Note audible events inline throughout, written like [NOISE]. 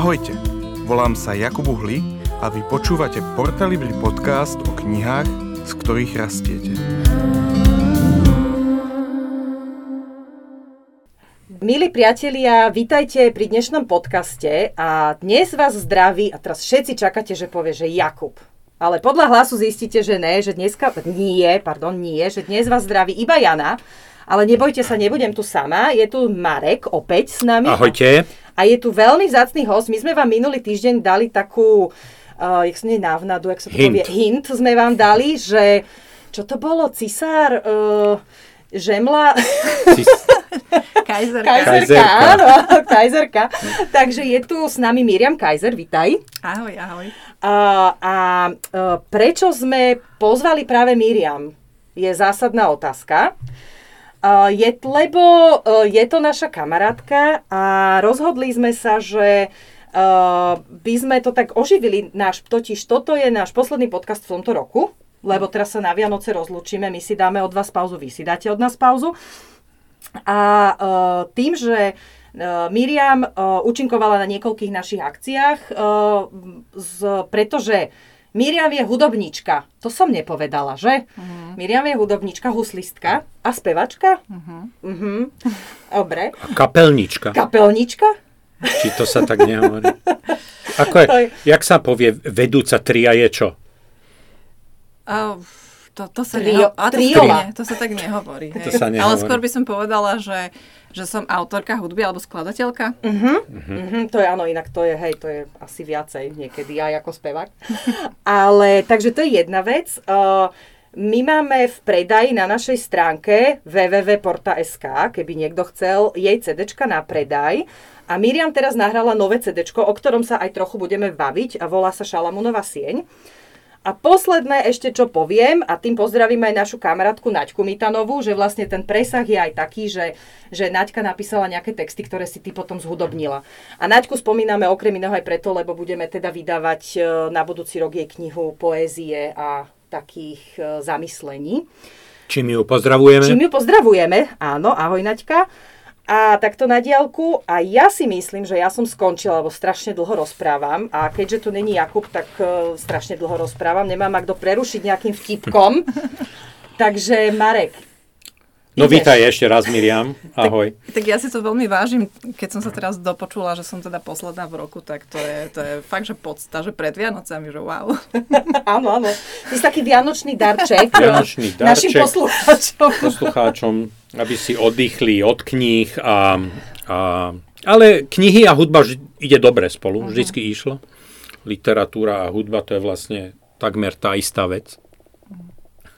Ahojte, volám sa Jakub Uhli a vy počúvate Portalibri podcast o knihách, z ktorých rastiete. Milí priatelia, vítajte pri dnešnom podcaste a dnes vás zdraví a teraz všetci čakáte, že povie, že Jakub. Ale podľa hlasu zistíte, že ne, že dneska, nie, pardon, nie, že dnes vás zdraví iba Jana. Ale nebojte sa, nebudem tu sama. Je tu Marek opäť s nami. Ahojte. A je tu veľmi vzácný host. My sme vám minulý týždeň dali takú, uh, jak sa nie návnadu, jak sa to Hint. povie, hint sme vám dali, že čo to bolo, cisár, uh, žemla, [LAUGHS] Kajzerka. kajzerka, Kajzerka. áno, kajzerka. Takže je tu s nami Miriam Kajzer, vitaj. Ahoj, ahoj. A, a uh, prečo sme pozvali práve Miriam? Je zásadná otázka. Uh, je, lebo uh, je to naša kamarátka a rozhodli sme sa, že uh, by sme to tak oživili. Náš, totiž toto je náš posledný podcast v tomto roku, lebo teraz sa na Vianoce rozlúčime, my si dáme od vás pauzu, vy si dáte od nás pauzu. A uh, tým, že Miriam účinkovala na niekoľkých našich akciách, z, pretože Miriam je hudobníčka. To som nepovedala, že? Uh-huh. Miriam je hudobníčka, huslistka a spevačka. Uh-huh. Uh-huh. Dobre. A kapelnička. Kapelnička? Či to sa tak nehovorí? Ako je, je- jak sa povie, vedúca tria je čo? A, to, to, sa Trio- neho- a to, sa to sa tak nehovorí. To hej. sa nehovorí. Ale skôr by som povedala, že, že som autorka hudby alebo skladateľka. Mm-hmm, to je áno, inak to je, hej, to je asi viacej niekedy aj ako spevák. [LAUGHS] Ale, takže to je jedna vec. Uh, my máme v predaji na našej stránke www.porta.sk, keby niekto chcel, jej CDčka na predaj. A Miriam teraz nahrala nové CDčko, o ktorom sa aj trochu budeme baviť a volá sa Šalamúnova sieň. A posledné ešte, čo poviem, a tým pozdravím aj našu kamarátku Naďku Mitanovú, že vlastne ten presah je aj taký, že, že Naďka napísala nejaké texty, ktoré si ty potom zhudobnila. A Naďku spomíname okrem iného aj preto, lebo budeme teda vydávať e, na budúci rok jej knihu poézie a takých e, zamyslení. Čím ju pozdravujeme? Čím ju pozdravujeme, áno, ahoj Naďka. A takto na diálku. A ja si myslím, že ja som skončila, lebo strašne dlho rozprávam. A keďže tu není Jakub, tak uh, strašne dlho rozprávam. Nemám kto prerušiť nejakým vtipkom. [LAUGHS] Takže Marek. No ideš. vítaj ešte raz, Miriam. Ahoj. Tak ja si to veľmi vážim, keď som sa teraz dopočula, že som teda posledná v roku, tak to je, to je fakt, že podsta, že pred Vianocami, že wow. [LAUGHS] áno, áno. Ty si taký vianočný darček. Vianočný Našim darček. poslucháčom. Poslucháčom, aby si oddychli od kníh a, a ale knihy a hudba ide dobre spolu, vždycky išlo. Literatúra a hudba to je vlastne takmer tá istá vec.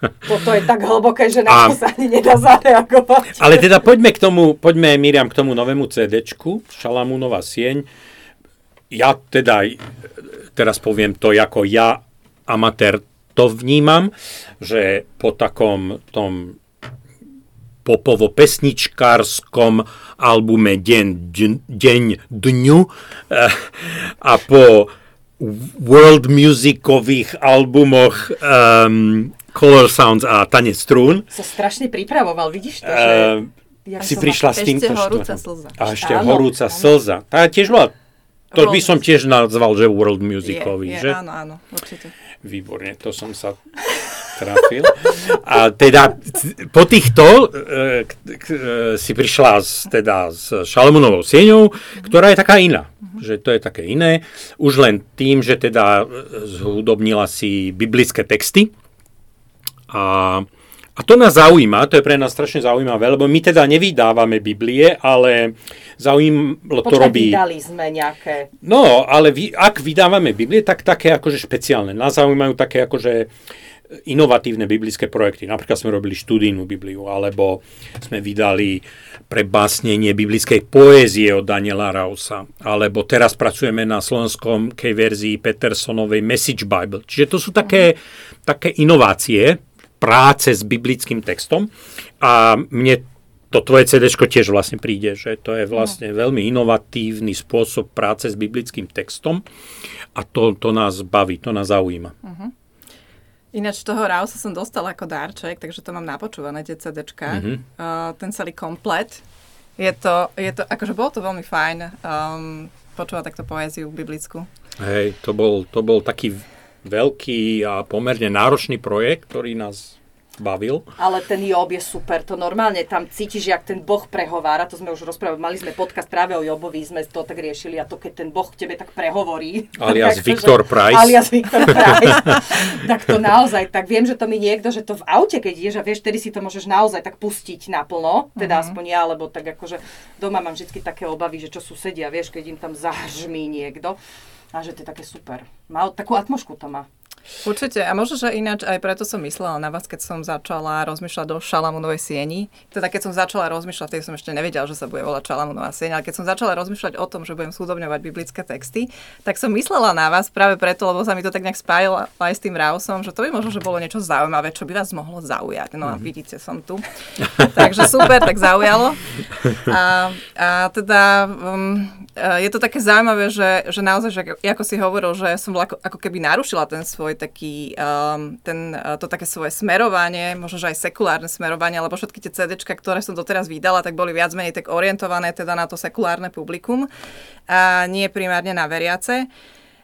Toto je tak hlboké, že na to sa ani nedá zareagovať. Ale teda poďme k tomu, poďme Miriam k tomu novému CDčku, Šalamúnova sieň. Ja teda teraz poviem to, ako ja amatér to vnímam, že po takom tom popovo-pesničkárskom albume Deň, deň dňu eh, a po world musikových albumoch um, Color Sounds a Tanec strún Sa strašne pripravoval, vidíš to, že... uh, Ja si prišla s Ešte týmto horúca štvorom. slza. A ešte Áno, horúca áno. slza. Tá tiež bola, to by som tiež nazval, že world Je, musicový, je, že? áno, áno, určite. Výborne, to som sa trafil. A teda po týchto e, k, e, si prišla s, teda s Šalamunovou sieňou, ktorá je taká iná. Že to je také iné. Už len tým, že teda e, zhudobnila si biblické texty. A, a to nás zaujíma, to je pre nás strašne zaujímavé, lebo my teda nevydávame Biblie, ale zaujímalo to robí... vydali sme nejaké... No, ale vy, ak vydávame Biblie, tak také akože špeciálne. Nás zaujímajú také akože inovatívne biblické projekty. Napríklad sme robili študijnú Bibliu, alebo sme vydali pre básnenie biblickej poézie od Daniela Rausa, alebo teraz pracujeme na slovenskom verzii Petersonovej Message Bible. Čiže to sú také, také inovácie, práce s biblickým textom a mne to tvoje CD tiež vlastne príde, že to je vlastne veľmi inovatívny spôsob práce s biblickým textom a to, to nás baví, to nás zaujíma. Ináč toho Rausa som dostala ako darček, takže to mám napočúvané, tie CDčka. Mhm. Uh, ten celý komplet. Je to, je to, akože bolo to veľmi fajn. Um, počúvať takto poéziu biblickú. Hej, to bol, to bol taký veľký a pomerne náročný projekt, ktorý nás bavil. Ale ten Job je super, to normálne tam cítiš, jak ten Boh prehovára, to sme už rozprávali, mali sme podcast práve o Jobovi, sme to tak riešili a to keď ten Boh k tebe tak prehovorí. [LAUGHS] Alias tak, Viktor Price. Alias Viktor [LAUGHS] Price. tak to naozaj, tak viem, že to mi niekto, že to v aute, keď ideš a vieš, tedy si to môžeš naozaj tak pustiť naplno, teda uh-huh. aspoň ja, lebo tak akože doma mám vždy také obavy, že čo susedia, vieš, keď im tam zahržmí niekto. A že to je také super. Má, takú atmošku to má. Určite. A možno, že ináč aj preto som myslela na vás, keď som začala rozmýšľať do Šalamunovej sieni. Teda keď som začala rozmýšľať, vtedy som ešte nevedela, že sa bude volať Šalamunová sieň, ale keď som začala rozmýšľať o tom, že budem súdobňovať biblické texty, tak som myslela na vás práve preto, lebo sa mi to tak nejak spájalo aj s tým Rausom, že to by možno, že bolo niečo zaujímavé, čo by vás mohlo zaujať. No a mhm. vidíte, som tu. [LAUGHS] Takže super, tak zaujalo. A, a teda um, je to také zaujímavé, že, že naozaj, že ako si hovoril, že som ako, ako keby narušila ten svoj svoj taký, um, ten, uh, to také svoje smerovanie, možno, že aj sekulárne smerovanie, lebo všetky tie CDčka, ktoré som doteraz vydala, tak boli viac menej tak orientované teda na to sekulárne publikum a nie primárne na veriace.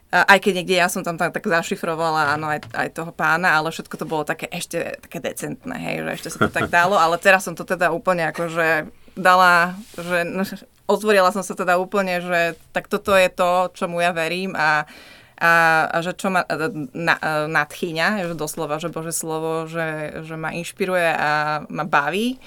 Uh, aj keď niekde ja som tam tak, tak zašifrovala, áno, aj, aj toho pána, ale všetko to bolo také ešte také decentné, hej, že ešte sa to tak dalo, ale teraz som to teda úplne akože dala, že no, [LAUGHS] otvorila som sa teda úplne, že tak toto je to, čomu ja verím a a, a že čo ma e, na, e, nadchýňa, že doslova, že Bože slovo, že, že ma inšpiruje a ma baví.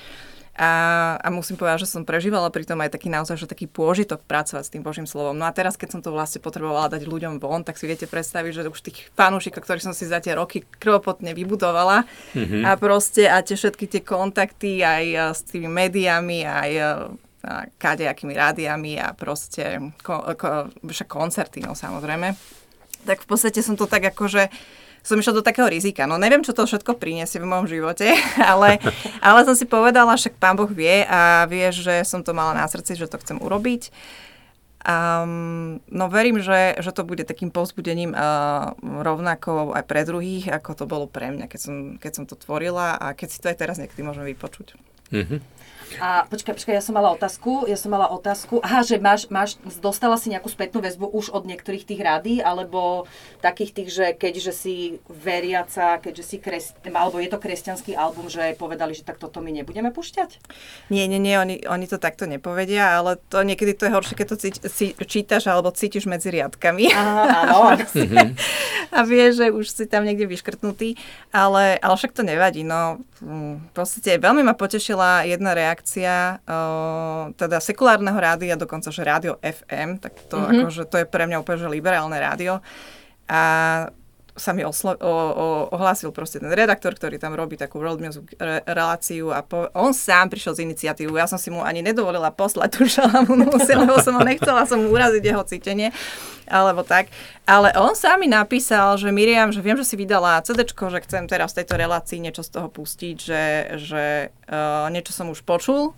A, a musím povedať, že som prežívala pri tom aj taký naozaj, že taký pôžitok pracovať s tým Božím slovom. No a teraz, keď som to vlastne potrebovala dať ľuďom von, tak si viete predstaviť, že už tých fanúšikov, ktorých som si za tie roky krvopotne vybudovala mm-hmm. a proste a tie všetky tie kontakty aj e, s tými médiami, aj kadejakými rádiami a proste ko, ko, koncerty, no samozrejme tak v podstate som to tak akože som išla do takého rizika. No neviem, čo to všetko priniesie v mojom živote, [LAUGHS] ale, ale som si povedala, však pán Boh vie a vie, že som to mala na srdci, že to chcem urobiť. Um, no verím, že, že to bude takým povzbudením uh, rovnako aj pre druhých, ako to bolo pre mňa, keď som, keď som to tvorila a keď si to aj teraz niekedy môžem vypočuť. Mm-hmm. A počkaj, počkaj, ja som mala otázku, ja som mala otázku, aha, že máš, máš, dostala si nejakú spätnú väzbu už od niektorých tých rady, alebo takých tých, že keďže si veriaca, keďže si kres, alebo je to kresťanský album, že povedali, že tak toto my nebudeme pušťať? Nie, nie, nie, oni, oni to takto nepovedia, ale to niekedy to je horšie, keď to cí, si, čítaš alebo cítiš medzi riadkami. Aha, áno. [LAUGHS] a vieš, že už si tam niekde vyškrtnutý, ale, ale však to nevadí, no v podstate veľmi ma potešila jedna reakcia uh, teda sekulárneho rádia, dokonca, že rádio FM, tak to, mm-hmm. akože, to je pre mňa úplne že liberálne rádio. A sa mi oslo- o, o, ohlásil proste ten redaktor, ktorý tam robí takú world music re- reláciu a po- on sám prišiel z iniciatívou. Ja som si mu ani nedovolila poslať tú šalamu, lebo som ho nechcela som uraziť jeho cítenie, alebo tak. Ale on sám mi napísal, že Miriam, že viem, že si vydala CD, že chcem teraz v tejto relácii niečo z toho pustiť, že, že uh, niečo som už počul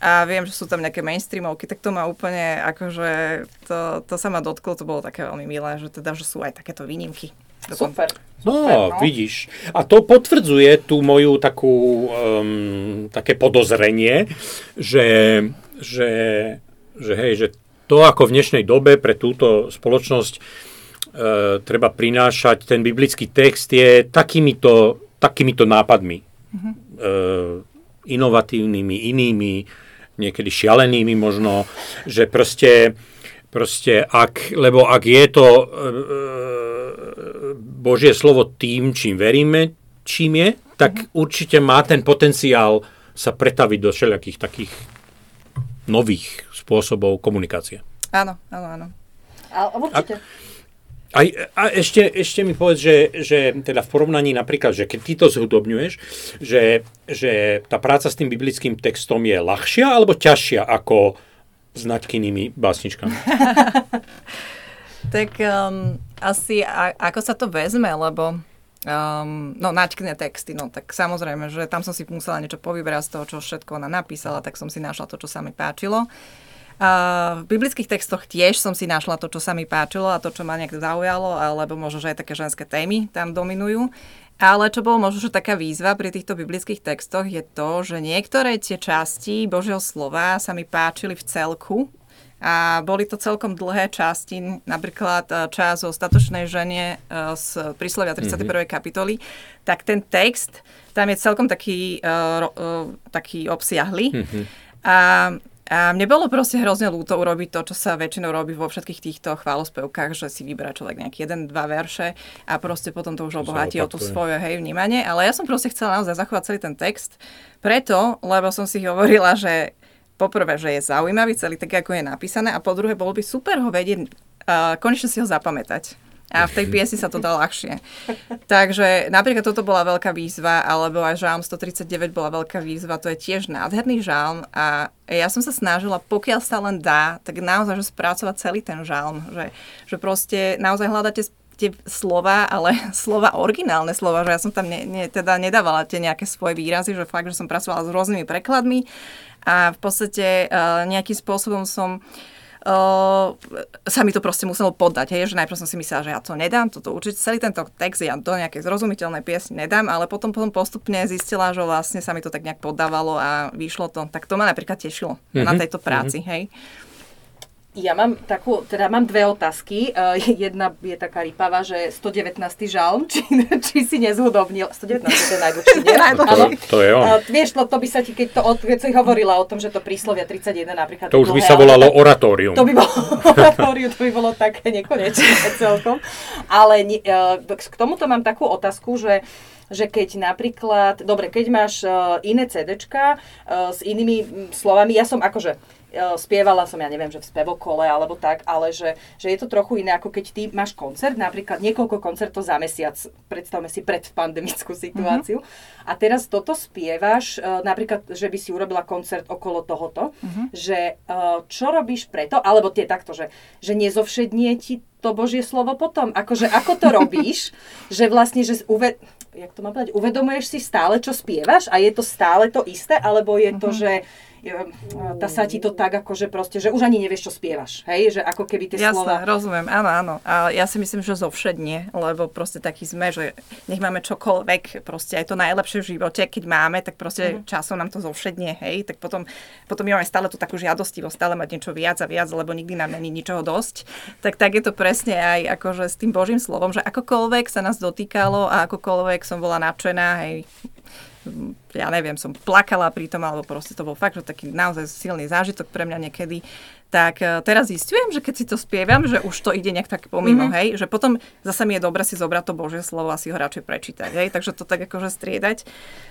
a viem, že sú tam nejaké mainstreamovky, tak to ma úplne, akože, to, to sa ma dotklo, to bolo také veľmi milé, že teda, že sú aj takéto výnimky. Super. No, no, vidíš. A to potvrdzuje tú moju takú, um, také podozrenie, že, že, že, hej, že to, ako v dnešnej dobe pre túto spoločnosť e, treba prinášať ten biblický text, je takýmito, takýmito nápadmi. Mm-hmm. E, inovatívnymi, inými, niekedy šialenými možno, že proste, proste ak, lebo ak je to e, Božie slovo tým, čím veríme, čím je, tak mm-hmm. určite má ten potenciál sa pretaviť do všelijakých takých nových spôsobov komunikácie. Áno, áno, áno. A, určite. A, a ešte, ešte mi povedz, že, že teda v porovnaní napríklad, že keď ty to zhudobňuješ, že, že tá práca s tým biblickým textom je ľahšia alebo ťažšia ako s naďkynými básničkami? [LAUGHS] tak um, asi a, ako sa to vezme, lebo um, no naťkne texty, no tak samozrejme, že tam som si musela niečo povyberať z toho, čo všetko ona napísala, tak som si našla to, čo sa mi páčilo. Uh, v biblických textoch tiež som si našla to, čo sa mi páčilo a to, čo ma nejak zaujalo, alebo možno, že aj také ženské témy tam dominujú. Ale čo bolo možno, že taká výzva pri týchto biblických textoch je to, že niektoré tie časti Božieho slova sa mi páčili v celku, A boli to celkom dlhé časti, napríklad e, čas o statočnej žene e, z príslovia 31. Mm-hmm. kapitoly, tak ten text tam je celkom taký, uh, uh, taký obsiahly. Mm-hmm. A a mne bolo proste hrozne ľúto urobiť to, čo sa väčšinou robí vo všetkých týchto chválospevkách, že si vyberá človek nejaký jeden, dva verše a proste potom to už obohatí o tú svoje hej, vnímanie. Ale ja som proste chcela naozaj zachovať celý ten text, preto, lebo som si hovorila, že poprvé, že je zaujímavý celý tak, ako je napísané a po druhé, bolo by super ho vedieť, uh, konečne si ho zapamätať. A v tej piesni sa to dá ľahšie. Takže napríklad toto bola veľká výzva, alebo aj žálm 139 bola veľká výzva, to je tiež nádherný žálm a ja som sa snažila, pokiaľ sa len dá, tak naozaj že spracovať celý ten žálm, že, že proste naozaj hľadáte tie slova, ale [LAUGHS] slova, originálne slova, že ja som tam ne, ne, teda nedávala tie nejaké svoje výrazy, že fakt, že som pracovala s rôznymi prekladmi a v podstate uh, nejakým spôsobom som uh, uh, sa mi to proste muselo poddať. Hej, že najprv som si myslela, že ja to nedám, toto určite celý tento text ja do nejakej zrozumiteľnej piesne nedám, ale potom, potom postupne zistila, že vlastne sa mi to tak nejak poddávalo a vyšlo to. Tak to ma napríklad tešilo mm-hmm. na mhm. tejto práci. Mm-hmm. Hej. Ja mám takú, teda mám dve otázky. Uh, jedna je taká rýpava, že 119. žalm, [LAUGHS] či, či si nezhudobnil. 119. to je najdlhší, nie? [LAUGHS] to, to je on. Uh, vieš, to, to by sa ti, keď, to, keď si hovorila o tom, že to príslovia 31 napríklad... To už by sa volalo oratórium. To by bolo [LAUGHS] oratórium, to by bolo také nekonečné celkom. Ale uh, k tomuto mám takú otázku, že že keď napríklad, dobre, keď máš uh, iné CDčka uh, s inými slovami, ja som akože spievala som, ja neviem, že v spevokole alebo tak, ale že, že je to trochu iné, ako keď ty máš koncert, napríklad niekoľko koncertov za mesiac, predstavme si pred pandemickú situáciu, uh-huh. a teraz toto spievaš, napríklad, že by si urobila koncert okolo tohoto, uh-huh. že čo robíš preto, alebo tie takto, že, že nezovšednie ti to Božie slovo potom, akože ako to robíš, [LAUGHS] že vlastne, že uve, jak to mám povedať, uvedomuješ si stále, čo spievaš a je to stále to isté, alebo je to, uh-huh. že sa ti to tak akože proste, že už ani nevieš, čo spievaš, hej, že ako keby tie Jasné, slova... rozumiem, áno, áno. A ja si myslím, že zovšedne, lebo proste taký sme, že nech máme čokoľvek, proste aj to najlepšie v živote, keď máme, tak proste uh-huh. časom nám to zovšedne, hej, tak potom, potom my máme stále tú takú žiadostivosť, stále mať niečo viac a viac, lebo nikdy nám není ničoho dosť. Tak tak je to presne aj akože s tým Božím slovom, že akokoľvek sa nás dotýkalo a akokoľvek som bola nadšená, hej, ja neviem, som plakala pri tom, alebo proste to bol fakt, že taký naozaj silný zážitok pre mňa niekedy, tak uh, teraz zistujem, že keď si to spievam, že už to ide nejak tak pomimo, mm-hmm. hej, že potom zase mi je dobre si zobrať to Božie slovo a si ho radšej prečítať, hej, takže to tak akože striedať.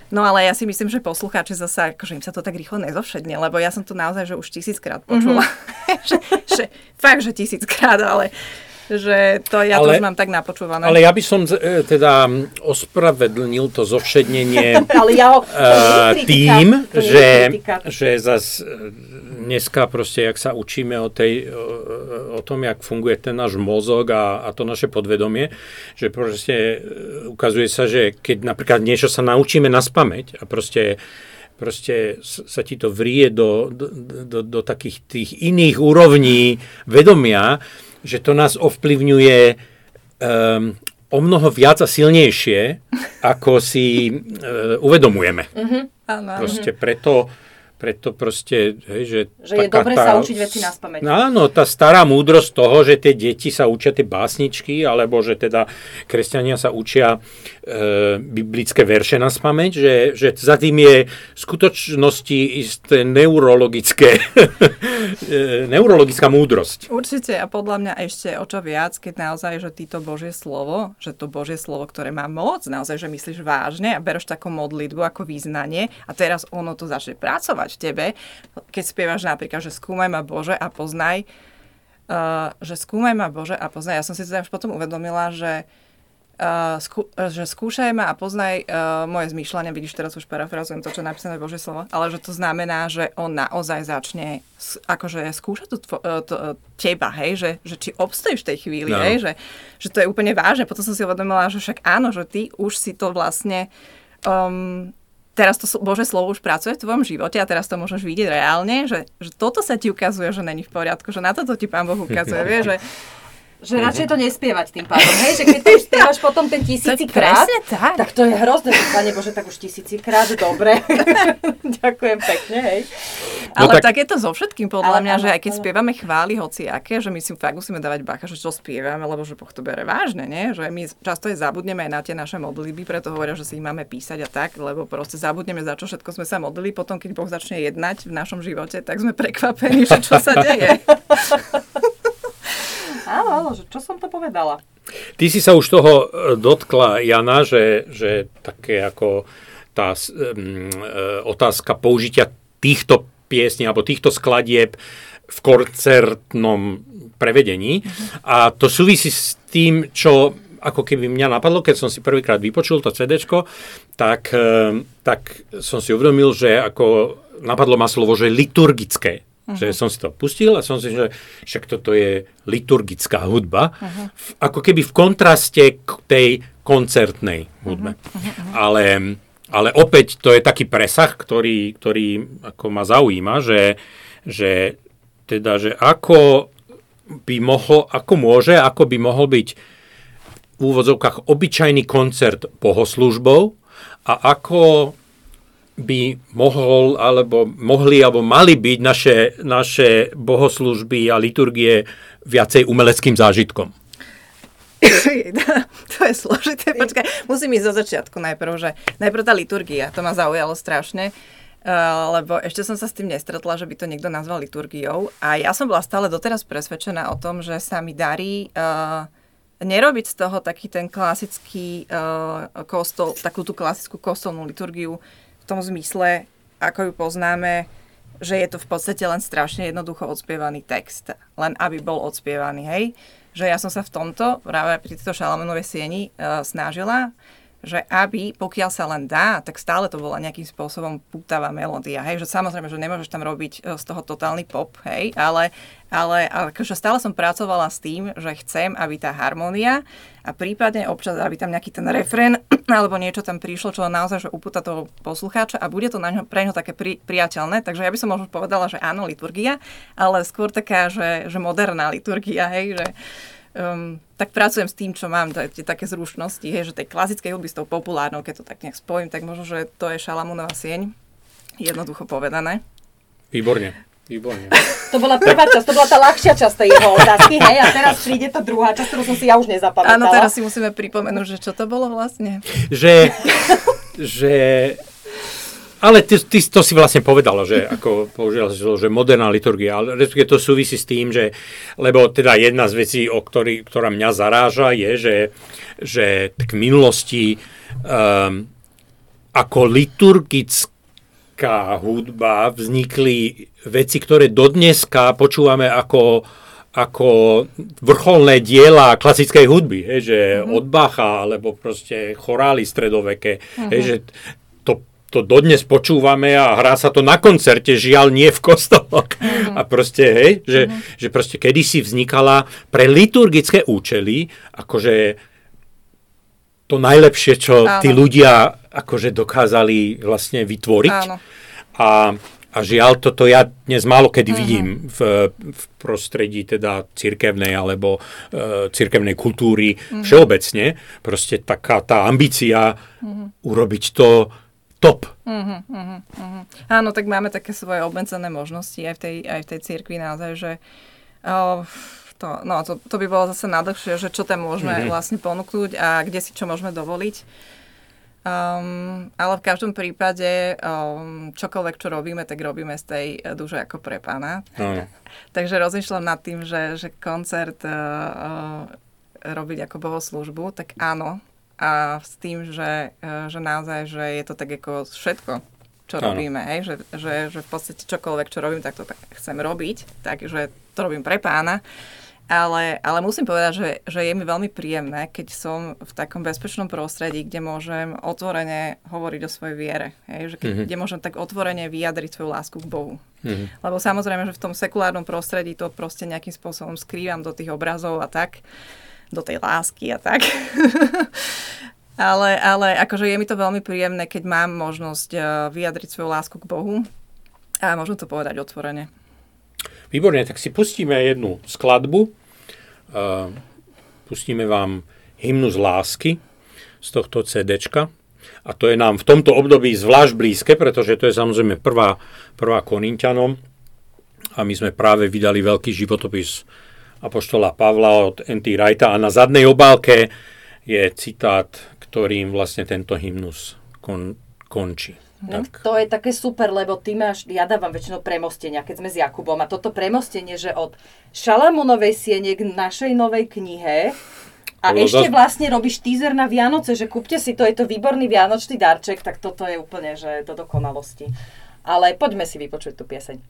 No ale ja si myslím, že poslucháči zase, akože im sa to tak rýchlo nezovšedne, lebo ja som to naozaj, že už tisíckrát počula. Mm-hmm. [LAUGHS] že, že, fakt, že tisíckrát, ale že to ja ale, to už mám tak napočúvané. Ale ja by som e, teda ospravedlnil to zovšednenie [LAUGHS] ale ja ho, uh, tým, že, že zas e, dneska proste, jak sa učíme o, tej, o, o tom, jak funguje ten náš mozog a, a to naše podvedomie, že proste ukazuje sa, že keď napríklad niečo sa naučíme na spameť a proste proste sa ti to vrie do, do, do, do takých tých iných úrovní vedomia, že to nás ovplyvňuje um, o mnoho viac a silnejšie, ako si uh, uvedomujeme. Mm-hmm. Proste preto preto proste, hej, že... Že je dobre tá, sa učiť veci na spameť. Áno, tá stará múdrosť toho, že tie deti sa učia tie básničky, alebo že teda kresťania sa učia e, biblické verše na spameť, že, že za tým je v skutočnosti isté neurologické, [LAUGHS] e, neurologická múdrosť. Určite a podľa mňa ešte o čo viac, keď naozaj, že týto Božie slovo, že to Božie slovo, ktoré má moc, naozaj, že myslíš vážne a bereš takú modlitbu ako význanie a teraz ono to začne pracovať v tebe, keď spievaš napríklad, že skúmaj ma Bože a poznaj, uh, že skúmaj ma Bože a poznaj. Ja som si teda už potom uvedomila, že Uh, skú, že skúšaj ma a poznaj uh, moje zmýšľanie, vidíš, teraz už parafrazujem to, čo je napísané Bože slovo, ale že to znamená, že on naozaj začne akože skúšať to, tvo, uh, to, teba, hej, že, že či obstojíš v tej chvíli, no. hej, že, že to je úplne vážne. Potom som si uvedomila, že však áno, že ty už si to vlastne um, teraz to Bože slovo už pracuje v tvojom živote a teraz to môžeš vidieť reálne, že, že toto sa ti ukazuje, že není v poriadku, že na toto ti Pán Boh ukazuje, vieš, že že radšej to nespievať tým pádom, hej, že keď to už spievaš potom ten tisícikrát, tak. tak to je hrozné, že Pane Bože, tak už tisícikrát, dobre. [LAUGHS] Ďakujem pekne, hej. No ale tak- tak, je to so všetkým podľa Ale mňa, áno, že aj keď áno. spievame chvály hociaké, že my si fakt musíme dávať bacha, že čo spievame, lebo že Boh to bere vážne, nie? Že my často aj zabudneme aj na tie naše modlitby, preto hovoria, že si ich máme písať a tak, lebo proste zabudneme, za čo všetko sme sa modlili, potom keď Boh začne jednať v našom živote, tak sme prekvapení, že čo sa deje. [LAUGHS] Áno, áno, že čo som to povedala? Ty si sa už toho e, dotkla, Jana, že, že také ako tá e, otázka použitia týchto piesní alebo týchto skladieb v koncertnom prevedení. A to súvisí s tým, čo ako keby mňa napadlo, keď som si prvýkrát vypočul to CDčko, tak, tak som si uvedomil, že ako napadlo ma slovo, že liturgické. Že som si to pustil a som si, že však toto je liturgická hudba, v, ako keby v kontraste k tej koncertnej hudbe. Ale, ale opäť to je taký presah, ktorý, ktorý ako ma zaujíma, že, že teda, že ako by mohol, ako môže, ako by mohol byť v úvodzovkách obyčajný koncert bohoslužbou a ako by mohol, alebo mohli, alebo mali byť naše, naše bohoslužby a liturgie viacej umeleckým zážitkom. [LAUGHS] to je složité. Počkaj, musím ísť zo začiatku najprv, že najprv tá liturgia, to ma zaujalo strašne. Uh, lebo ešte som sa s tým nestretla, že by to niekto nazval liturgiou. A ja som bola stále doteraz presvedčená o tom, že sa mi darí uh, nerobiť z toho taký ten klasický uh, kostol, takú tú klasickú kostolnú liturgiu tom zmysle, ako ju poznáme, že je to v podstate len strašne jednoducho odspievaný text. Len aby bol odspievaný, hej? Že ja som sa v tomto, práve pri tejto Šalamunovej sieni, uh, snažila, že aby, pokiaľ sa len dá, tak stále to bola nejakým spôsobom pútavá melódia, hej, že samozrejme, že nemôžeš tam robiť e, z toho totálny pop, hej, ale, ale, akože stále som pracovala s tým, že chcem, aby tá harmónia a prípadne občas, aby tam nejaký ten refrén [CLEARS THROAT] alebo niečo tam prišlo, čo naozaj že upúta toho poslucháča a bude to na ňo, pre ňo také pri, priateľné, takže ja by som možno povedala, že áno, liturgia, ale skôr taká, že, že moderná liturgia, hej, že um, tak pracujem s tým, čo mám, tie také zručnosti, hej, že tej klasickej hudby s tou populárnou, keď to tak nejak spojím, tak možno, že to je Šalamúnová sieň, jednoducho povedané. Výborne, výborne. To bola prvá časť, to bola tá ľahšia časť tej jeho otázky, hej, a teraz príde tá druhá časť, ktorú som si ja už nezapamätala. Áno, teraz si musíme pripomenúť, že čo to bolo vlastne. že, že ale ty, ty to si vlastne povedala, že ako použila si to, že moderná liturgia, ale respektíve to súvisí s tým, že, lebo teda jedna z vecí, o ktorý, ktorá mňa zaráža, je, že, že v minulosti um, ako liturgická hudba vznikli veci, ktoré dodneska počúvame ako ako vrcholné diela klasickej hudby, hej, že mm-hmm. od Bacha, alebo proste chorály stredoveké, mm-hmm. hej, že to, dodnes počúvame a hrá sa to na koncerte, žiaľ nie v kostoloch. Mm-hmm. A proste, hej, že, mm-hmm. že proste kedysi vznikala pre liturgické účely, akože to najlepšie, čo Áno. tí ľudia akože dokázali vlastne vytvoriť. Áno. A, a žiaľ, toto ja dnes málo kedy vidím v, v prostredí teda cirkevnej alebo uh, cirkevnej kultúry Mhm. všeobecne. Proste taká tá ambícia Mhm. urobiť to top. Áno, tak máme také svoje obmedzené možnosti aj v tej, aj v tej cirkvi naozaj, že oh, to, no, to, to by bolo zase nadlhšie, že čo tam môžeme mm-hmm. vlastne ponúknuť a kde si čo môžeme dovoliť. Um, ale v každom prípade um, čokoľvek, čo robíme, tak robíme z tej duše ako pre pána. [LAUGHS] Takže rozmýšľam nad tým, že, že koncert uh, uh, robiť ako bohoslužbu, tak áno. A s tým, že, uh, že naozaj, že je to tak ako všetko, čo Áno. robíme. Hej? Že, že, že v podstate čokoľvek, čo robím, tak to tak chcem robiť. Takže to robím pre pána. Ale, ale musím povedať, že, že je mi veľmi príjemné, keď som v takom bezpečnom prostredí, kde môžem otvorene hovoriť o svojej viere. Hej? Že keď, mm-hmm. Kde môžem tak otvorene vyjadriť svoju lásku k Bohu. Mm-hmm. Lebo samozrejme, že v tom sekulárnom prostredí to proste nejakým spôsobom skrývam do tých obrazov a tak, do tej lásky a tak. [LAUGHS] ale, ale akože je mi to veľmi príjemné, keď mám možnosť eh, vyjadriť svoju lásku k Bohu a môžem to povedať otvorene. Výborne, tak si pustíme jednu skladbu. Uh, pustíme vám hymnu z lásky z tohto CDčka. A to je nám v tomto období zvlášť blízke, pretože to je samozrejme prvá, prvá Korintianom. A my sme práve vydali veľký životopis Apoštola Pavla od N.T. Wrighta a na zadnej obálke je citát, ktorým vlastne tento hymnus kon, končí. No, Tak. to je také super, lebo ty máš, ja dávam väčšinou premostenia, keď sme s Jakubom a toto premostenie, že od Šalamunovej siene k našej novej knihe a bolo ešte dosť- vlastne robíš teaser na Vianoce, že kúpte si to, je to výborný vianočný darček, tak toto je úplne, že do dokonalosti. Ale poďme si vypočuť tú pieseň.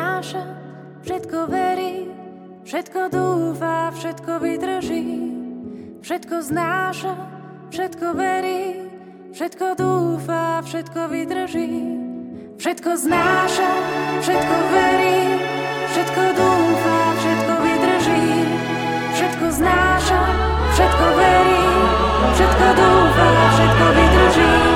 Znáša, všetko verí, všetko dúfa, všetko vydrží. Všetko znáša, všetko verí, všetko dúfa, všetko vydrží. Všetko znáša, všetko verí, všetko dúfa, všetko vydrží. Všetko znáša, všetko verí, všetko dúfa, všetko vydrží.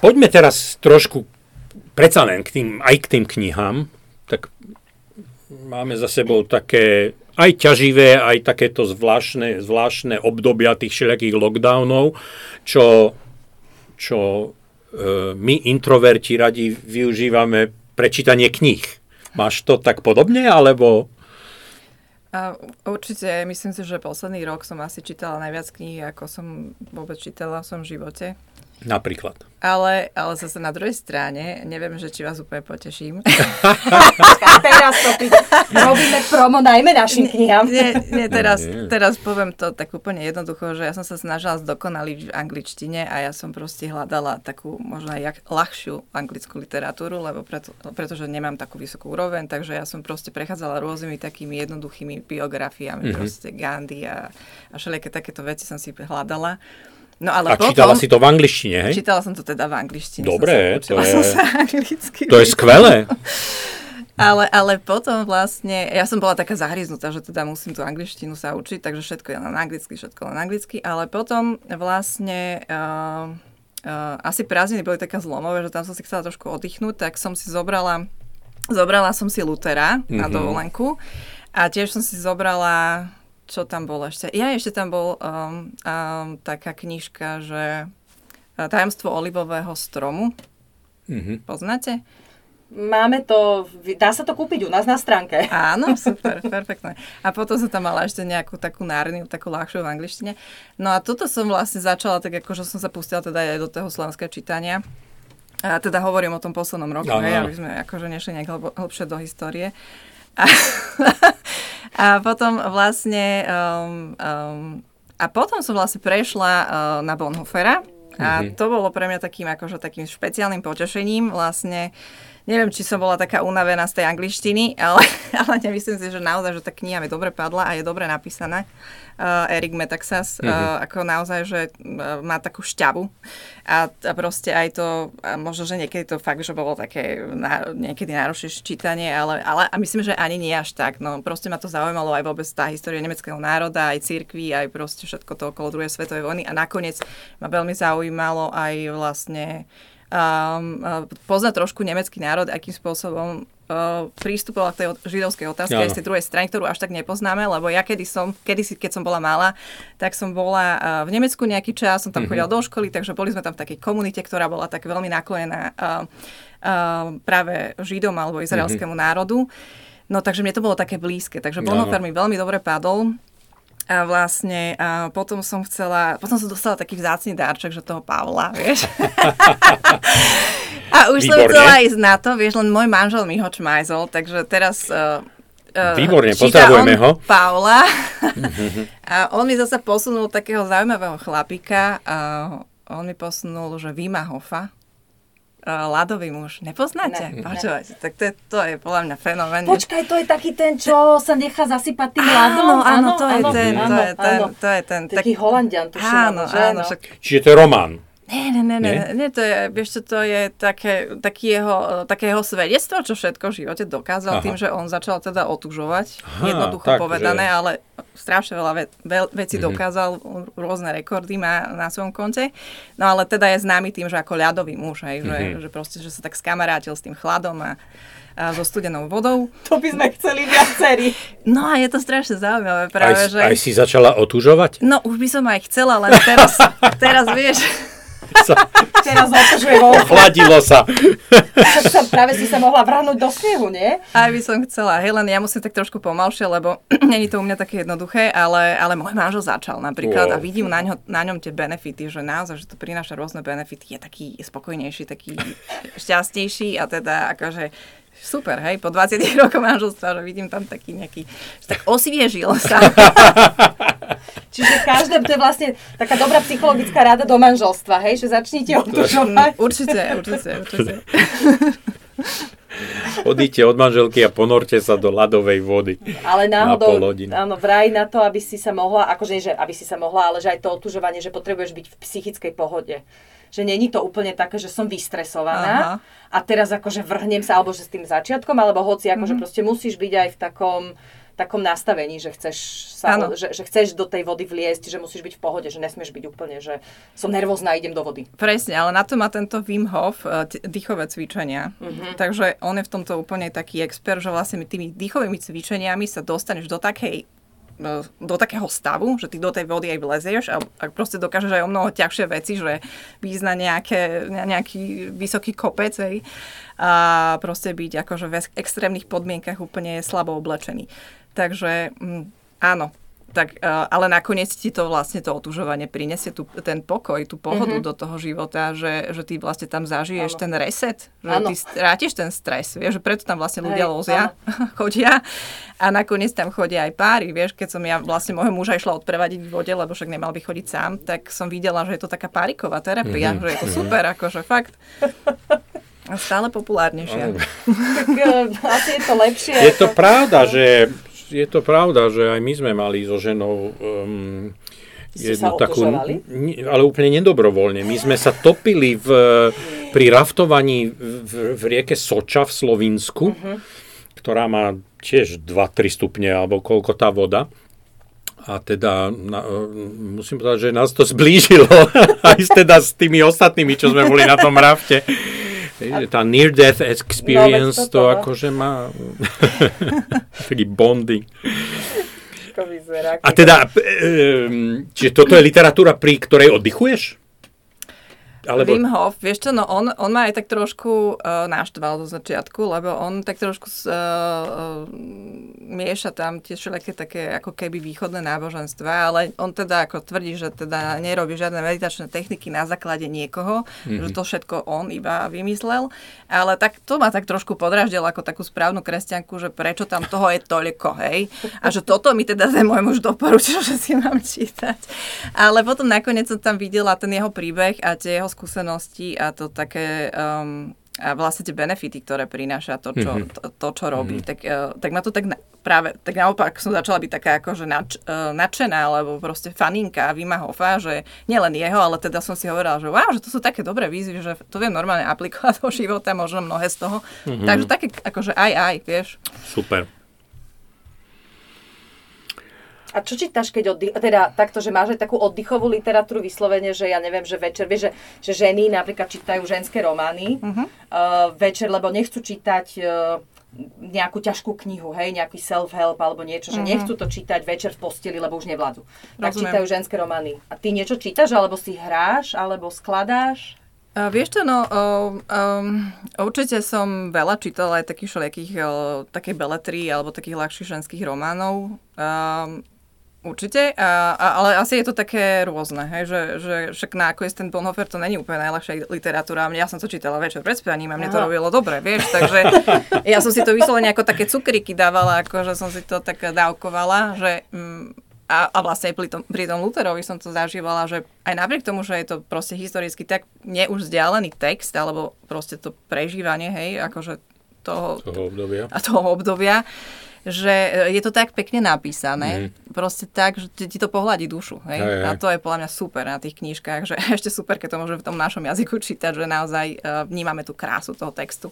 Poďme teraz trošku predsa len k tým, aj k tým knihám. Tak máme za sebou také aj ťaživé, aj takéto zvláštne, zvláštne obdobia tých všelijakých lockdownov, čo, čo e, my introverti radi využívame pre čítanie kníh. Máš to tak podobne, alebo... A určite, myslím si, že posledný rok som asi čítala najviac kníh, ako som vôbec čítala v svojom živote. Napríklad. Ale, ale zase na druhej strane, neviem, že či vás úplne poteším. [LAUGHS] Teraz to. Robíme promo najmä našim knihám. Nie, nie teraz, Nie. teraz poviem to tak úplne jednoducho, že ja som sa snažila zdokonaliť v angličtine a ja som proste hľadala takú možno aj jak- ľahšiu anglickú literatúru, lebo preto, pretože nemám takú vysokú úroveň, takže ja som proste prechádzala rôznymi takými jednoduchými biografiami, mm-hmm. proste Gandhi a, a všelijaké takéto veci som si hľadala. No ale A potom... čítala si to v angličtine, hej? Čítala som to teda v angličtine. Dobre, som sa, to je- [LAUGHS] som sa anglicky. To je skvelé. [LAUGHS] Ale, ale potom vlastne, ja som bola taká zahryznutá, že teda musím tú angličtinu sa učiť, takže všetko je len anglicky, všetko len anglicky, ale potom vlastne uh, uh, asi prázdniny boli taká zlomové, že tam som si chcela trošku oddychnúť, tak som si zobrala Zobrala som si Lutera na Mhm. dovolenku A tiež som si zobrala, čo tam bolo ešte? Ja ešte tam bol um, um, taká knižka, že uh, Tajomstvo olivového stromu. Mhm. Poznáte? Máme to, dá sa to kúpiť u nás na stránke. Áno, [LAUGHS] super, perfektné. A potom som tam mala ešte nejakú takú nárniu, takú ľahšiu v angličtine. No a toto som vlastne začala tak, ako že som sa pustila teda aj do toho slovenského čítania. A teda hovorím o tom poslednom roku, hej, áno. aby sme akože nešli nejak hlb- hlbšie do histórie. A, [LAUGHS] a potom vlastne um, um, a potom som vlastne prešla uh, na Bonhoeffera a Mhm. to bolo pre mňa takým akože takým špeciálnym potešením vlastne Neviem, či som bola taká unavená z tej angličtiny, ale, [LAUGHS] ale nemyslím si, že naozaj, že tá kniha mi dobre padla a je dobre napísaná. Uh, Erik Metaxas, uh, Mhm. ako naozaj, že uh, má takú šťavu a, a proste aj to, a možno, že niekedy to fakt, že bolo také na, niekedy náročnejšie čítanie, ale, ale a myslím, že ani nie až tak. No proste ma to zaujímalo aj vôbec tá história nemeckého národa, aj cirkvi, aj proste všetko to okolo druhej svetovej vojny a nakoniec ma veľmi zaujímalo aj vlastne um, poznať trošku nemecký národ, akým spôsobom uh, prístupoval k tej židovskej otázke aj z tej druhej strany, ktorú až tak nepoznáme, lebo ja kedy som, kedysi, keď som bola malá, tak som bola uh, v Nemecku nejaký čas, som tam chodila do školy, takže boli sme tam v takej komunite, ktorá bola tak veľmi naklonená uh, uh, práve židom alebo izraelskému národu. No takže mne to bolo také blízke, takže. Bonhoeffer mi veľmi dobre padol. A vlastne a potom som chcela, potom som dostala taký vzácný dárček, že toho Pavla, vieš. [LAUGHS] a už som Výborne. chcela ísť na to, vieš, len môj manžel mi ho čmajzol, takže teraz uh, Výborne, pozdravujeme ho. Pavla. [LAUGHS] a on mi zase posunul takého zaujímavého chlapika. A on mi posunul, že Vima Hofa. Ľadový muž. Nepoznáte? Ne, ne. Počúvajte, tak to je, to je podľa mňa fenomén. Počkaj, to je taký ten, čo sa nechá zasypať tým ľadom? Áno, áno, to je ten, to je ten, áno. to je ten. Taký Holandian, tuším, Áno, áno, No. Čiže to je román. Nie, nie, nie, nie, Nie? nie, to je, vieš čo, to je také, taký jeho, také jeho svedectvo, čo všetko v živote dokázal Aha. tým, že on začal teda otužovať, Aha, jednoducho tak, povedané, že- ale strašne veľa ve, veľ, vecí Mhm. dokázal, rôzne rekordy má na svojom konte, no ale teda je známy tým, že ako ľadový muž, hej, že, Mhm. že proste, že sa tak skamarátil s tým chladom a, a so studenou vodou. To by sme chceli viacerí. No a je to strašne Aj, zaujímavé práve, že... aj si začala otužovať? No už by som aj chcela, len teraz, [LAUGHS] teraz vieš, Teraz otužuje vo Ochladilo sa. Sa, práve si sa mohla vrhnúť do snehu, nie? Aj by som chcela. Hej, len ja musím tak trošku pomalšie, lebo [CLEARS THROAT] není to u mňa také jednoduché, ale, ale môj manžel začal napríklad Wow. a vidím na, ňo, na ňom tie benefity, že naozaj, že to prináša rôzne benefity, je taký spokojnejší, taký šťastnejší a teda akože super, hej, po 20 [LAUGHS] rokoch manželstva, že vidím tam taký nejaký, že tak osviežil sa. [LAUGHS] Čiže každé, to je vlastne taká dobrá psychologická rada do manželstva, hej, že začnite otužovať. [LAUGHS] určite, určite, určite. Odíďte od manželky a ponorte sa do ľadovej vody. Ale Na náhodou, hodiny. áno, vraj na to, aby si sa mohla, akože nie, že aby si sa mohla, ale že aj to otužovanie, že potrebuješ byť v psychickej pohode. Že není to úplne také, že som vystresovaná Aha. a teraz akože vrhnem sa, alebo že s tým začiatkom, alebo hoci, akože Mhm. proste musíš byť aj v takom takom nastavení, že chceš, sa, že, že chceš do tej vody vliesť, že musíš byť v pohode, že nesmieš byť úplne, že som nervózna, idem do vody. Presne, ale na to má tento Wim Hof t- dýchové cvičenia. Mhm. Takže on je v tomto úplne taký expert, že vlastne tými dýchovými cvičeniami sa dostaneš do takej do takého stavu, že ty do tej vody aj vlezieš a, a proste dokážeš aj o mnoho ťažšie veci, že výjsť na nejaké, nejaký vysoký kopec hej, a proste byť akože v ex- extrémnych podmienkach úplne slabo oblečený. Takže mm, áno, tak, uh, ale nakoniec ti to vlastne to otužovanie prinesie tu, ten pokoj, tú pohodu mm-hmm. do toho života, že, že ty vlastne tam zažiješ Áno. ten reset, že Áno. ty strátiš ten stres, vieš, že preto tam vlastne ľudia Hej, lozia, [LAUGHS] chodia a nakoniec tam chodia aj páry, vieš, keď som ja vlastne môjho muža išla odprevadiť v vode, lebo však nemal by chodiť sám, tak som videla, že je to taká páriková terapia, Mhm, mm-hmm. že je to super, akože fakt. A stále populárnejšia. Tak eh, asi je to lepšie. Je to ako- pravda, že je to pravda, že aj my sme mali so ženou um, otužovali? ni- ale úplne nedobrovoľne. My sme sa topili v, pri raftovaní v, v rieke Soča v Slovinsku, Mhm. ktorá má tiež 2-3 stupne, alebo koľko tá voda. A teda na, musím povedať, že nás to zblížilo [LAUGHS] aj teda s tými ostatnými, čo sme boli na tom rafte. Tá near-death experience, No, to akože má [LAUGHS] taký bonding. Vyzerá, A teda, čiže toto je literatúra, pri ktorej oddychuješ? Alebo... Wim Hof, vieš čo, no on, on ma aj tak trošku uh, naštval zo začiatku, lebo on tak trošku uh, uh, mieša tam tie všelijaké také ako keby východné náboženstva, ale on teda ako tvrdí, že teda nerobí žiadne meditačné techniky na základe niekoho, mm-hmm. že to všetko on iba vymyslel, ale tak to ma tak trošku podraždil ako takú správnu kresťanku, že prečo tam toho je toľko, hej, a že toto mi teda ten môj muž doporučil, [LAUGHS] že si mám čítať. Ale potom nakoniec som tam videla ten jeho príbeh a tie jeho skúsenosti a to také um, a vlastne tie benefity, ktoré prináša to, čo, Mhm. to, to, čo robí. Tak, uh, tak ma to tak na, práve, tak naopak som začala byť taká akože nač, uh, nadšená, alebo proste faninka Vima Hofa, že nielen jeho, ale teda som si hovorila, že wow, že to sú také dobré výzvy, že to viem normálne [LAUGHS] aplikovať do života, možno mnohé z toho. Mhm. Takže také akože aj, aj, vieš. Super. A čo čítaš, keď oddych... Teda takto, že máš aj takú oddychovú literatúru vyslovene, že ja neviem, že večer, vieš, že, že ženy napríklad čítajú ženské romány uh-huh. uh, večer, lebo nechcú čítať uh, nejakú ťažkú knihu, hej, nejaký self-help alebo niečo, že nechcú to čítať večer v posteli, lebo už nevládzu. Tak Rozumiem. čítajú ženské romány. A ty niečo čítaš, alebo si hráš, alebo skladáš? Uh, vieš čo, no, uh, um, určite som veľa čítala aj takých všelijakých, uh, také beletrí alebo takých ľahších ženských románov. Um, určite, a, a, ale asi je to také rôzne, hej, že, že však na ako je ten Bonhoeffer, to není úplne najľahšia literatúra. Ja som to čítala večer pred spaním a mne to robilo dobre, vieš, takže [LAUGHS] ja som si to vyslovene ako také cukriky dávala, akože som si to tak dávkovala, že... Mm, a, a vlastne aj pri tom, pri tom Lutherovi som to zažívala, že aj napriek tomu, že je to proste historicky tak nie už vzdialený text, alebo proste to prežívanie, hej, akože toho, Toho obdobia. a toho obdobia, že e, je to tak pekne napísané, mm. proste tak, že ti ti to pohľadí dušu. Hej? Hej, hej. A to je podľa mňa super na tých knížkach, že [LAUGHS] ešte super, keď to môžeme v tom našom jazyku čítať, že naozaj uh, vnímame tú krásu toho textu.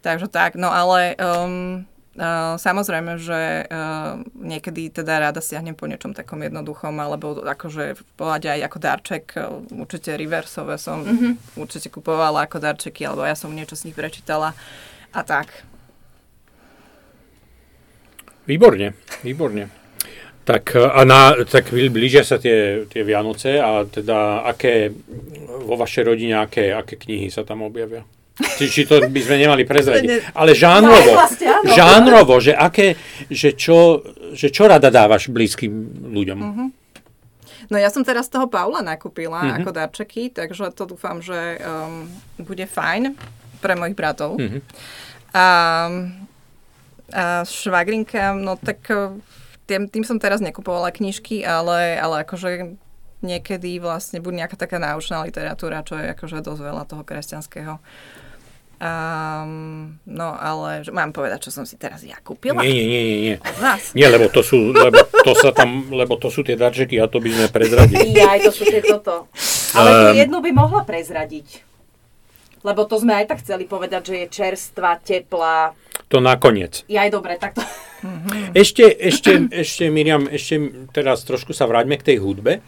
Takže tak, no ale um, uh, samozrejme, že uh, niekedy teda rada siahnem po niečom takom jednoduchom, alebo akože v pohľade aj ako darček, uh, určite reversové som mm-hmm. určite kupovala ako darčeky, alebo ja som niečo z nich prečítala a tak. Výborne, výborne. Tak, a na, tak blížia sa tie, tie Vianoce a teda aké, vo vašej rodine, aké, aké knihy sa tam objavia? Či, či to by sme nemali [LAUGHS] prezradiť. Ale žánrovo, No, vlastne žánrovo, že, aké, že, čo, že čo rada dávaš blízkym ľuďom? Mhm. No ja som teraz toho Paula nakúpila Mhm. mm-hmm. ako darčeky, takže to dúfam, že um, bude fajn pre mojich bratov. Mhm. A, a švagrinka, no tak uh, tým, tým som teraz nekupovala knižky, ale, ale akože niekedy vlastne bude nejaká taká náučná literatúra, čo je akože dosť veľa toho kresťanského. Um, no ale že mám povedať, čo som si teraz ja kúpila? Nie, nie, nie, nie. Vás. Nie, lebo to sú, lebo to sa tam, lebo to sú tie darčeky a to by sme prezradili. [LAUGHS] Jaj, to sú tie toto. Ale tú Ehm. jednu by mohla prezradiť. Lebo to sme aj tak chceli povedať, že je čerstvá, teplá. To nakoniec. Jaj, dobre, tak to... Ešte, ešte, ešte, Miriam, ešte teraz trošku sa vráťme k tej hudbe.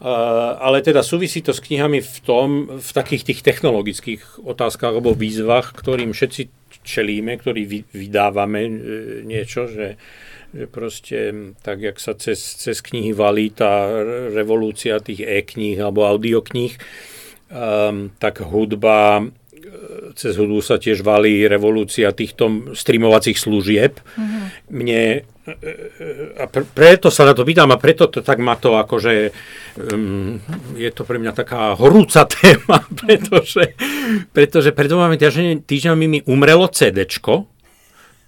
Uh, ale teda súvisí to s knihami v tom, v takých tých technologických otázkach alebo výzvach, ktorým všetci čelíme, ktorí vy, vydávame e, niečo, že, že proste tak, jak sa cez, cez knihy valí tá re- revolúcia tých e-kníh alebo audiokníh, um, tak hudba cez hudbu sa tiež valí revolúcia týchto streamovacích služieb. Mm-hmm. Mne, e, e, a pr- preto sa na to pýtam a preto to tak ma to akože, um, je to pre mňa taká horúca [LAUGHS] téma, pretože, pretože pred dvoma týždňami, mi umrelo CDčko,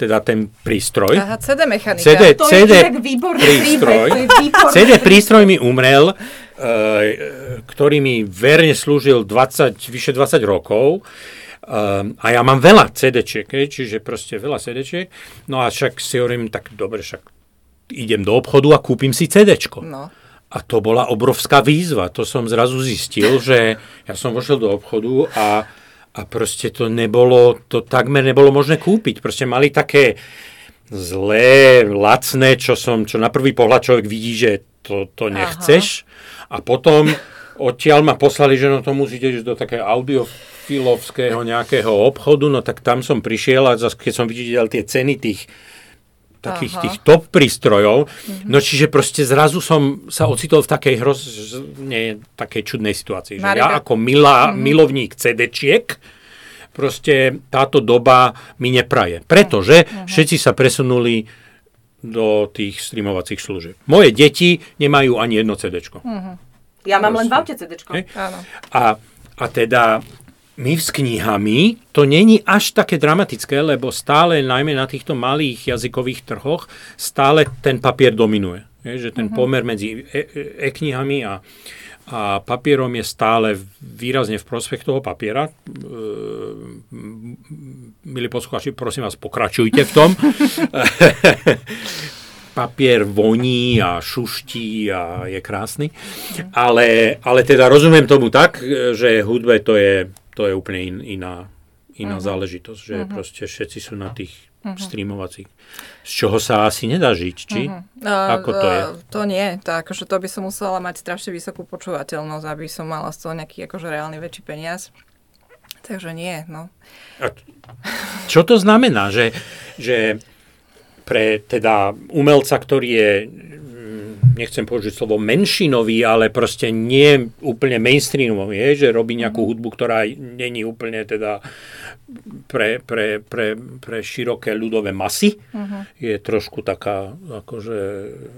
teda ten prístroj. Aha, CD mechanika. CD, To CD je výborný prístroj. výborný. CD prístroj mi umrel, ktorý mi verne slúžil 20, vyše 20 rokov. Um, a ja mám veľa CD-čiek, čiže proste veľa CD-čiek. No a však si hovorím, tak dobre, však idem do obchodu a kúpim si CD-čko. No. A to bola obrovská výzva. To som zrazu zistil, že ja som vošiel do obchodu a, a proste to nebolo, to takmer nebolo možné kúpiť. Proste mali také zlé, lacné, čo som, čo na prvý pohľad človek vidí, že to, to nechceš. A potom odtiaľ ma poslali, že no to musíte ísť do také audio filovského nejakého obchodu, no tak tam som prišiel a zase, keď som videl tie ceny tých takých Aha. tých top prístrojov. No čiže proste zrazu som sa ocitol v takej hroz, nie, takej čudnej situácii. Že ja ako milá, milovník CD-čiek, proste táto doba mi nepraje. Pretože všetci sa presunuli do tých streamovacích služieb. Moje deti nemajú ani jedno CD-čko. Ja mám len v aute. Áno. A, a teda my s knihami, to není až také dramatické, lebo stále, najmä na týchto malých jazykových trhoch, stále ten papier dominuje. Je, že ten pomer medzi e- e- e-knihami a, a papierom je stále výrazne v prospech toho papiera. E, milí poslucháči, prosím vás, pokračujte v tom. [LAUGHS] papier voní a šuští a je krásny. Ale, ale teda rozumiem tomu tak, že hudbe to je, to je úplne in, iná, iná záležitosť, že proste všetci sú na tých streamovacích. Z čoho sa asi nedá žiť, či? Ako to je? Uh, To nie, to, akože to by som musela mať strašne vysokú počúvateľnosť, aby som mala z toho nejaký akože reálny väčší peniaz. Takže nie, no. A čo to znamená, že, že pre teda umelca, ktorý je, mm, nechcem použiť slovo menšinový, ale proste nie úplne mainstreamový, je, že robí nejakú hudbu, ktorá není úplne teda pre, pre, pre, pre široké ľudové masy, je trošku taká akože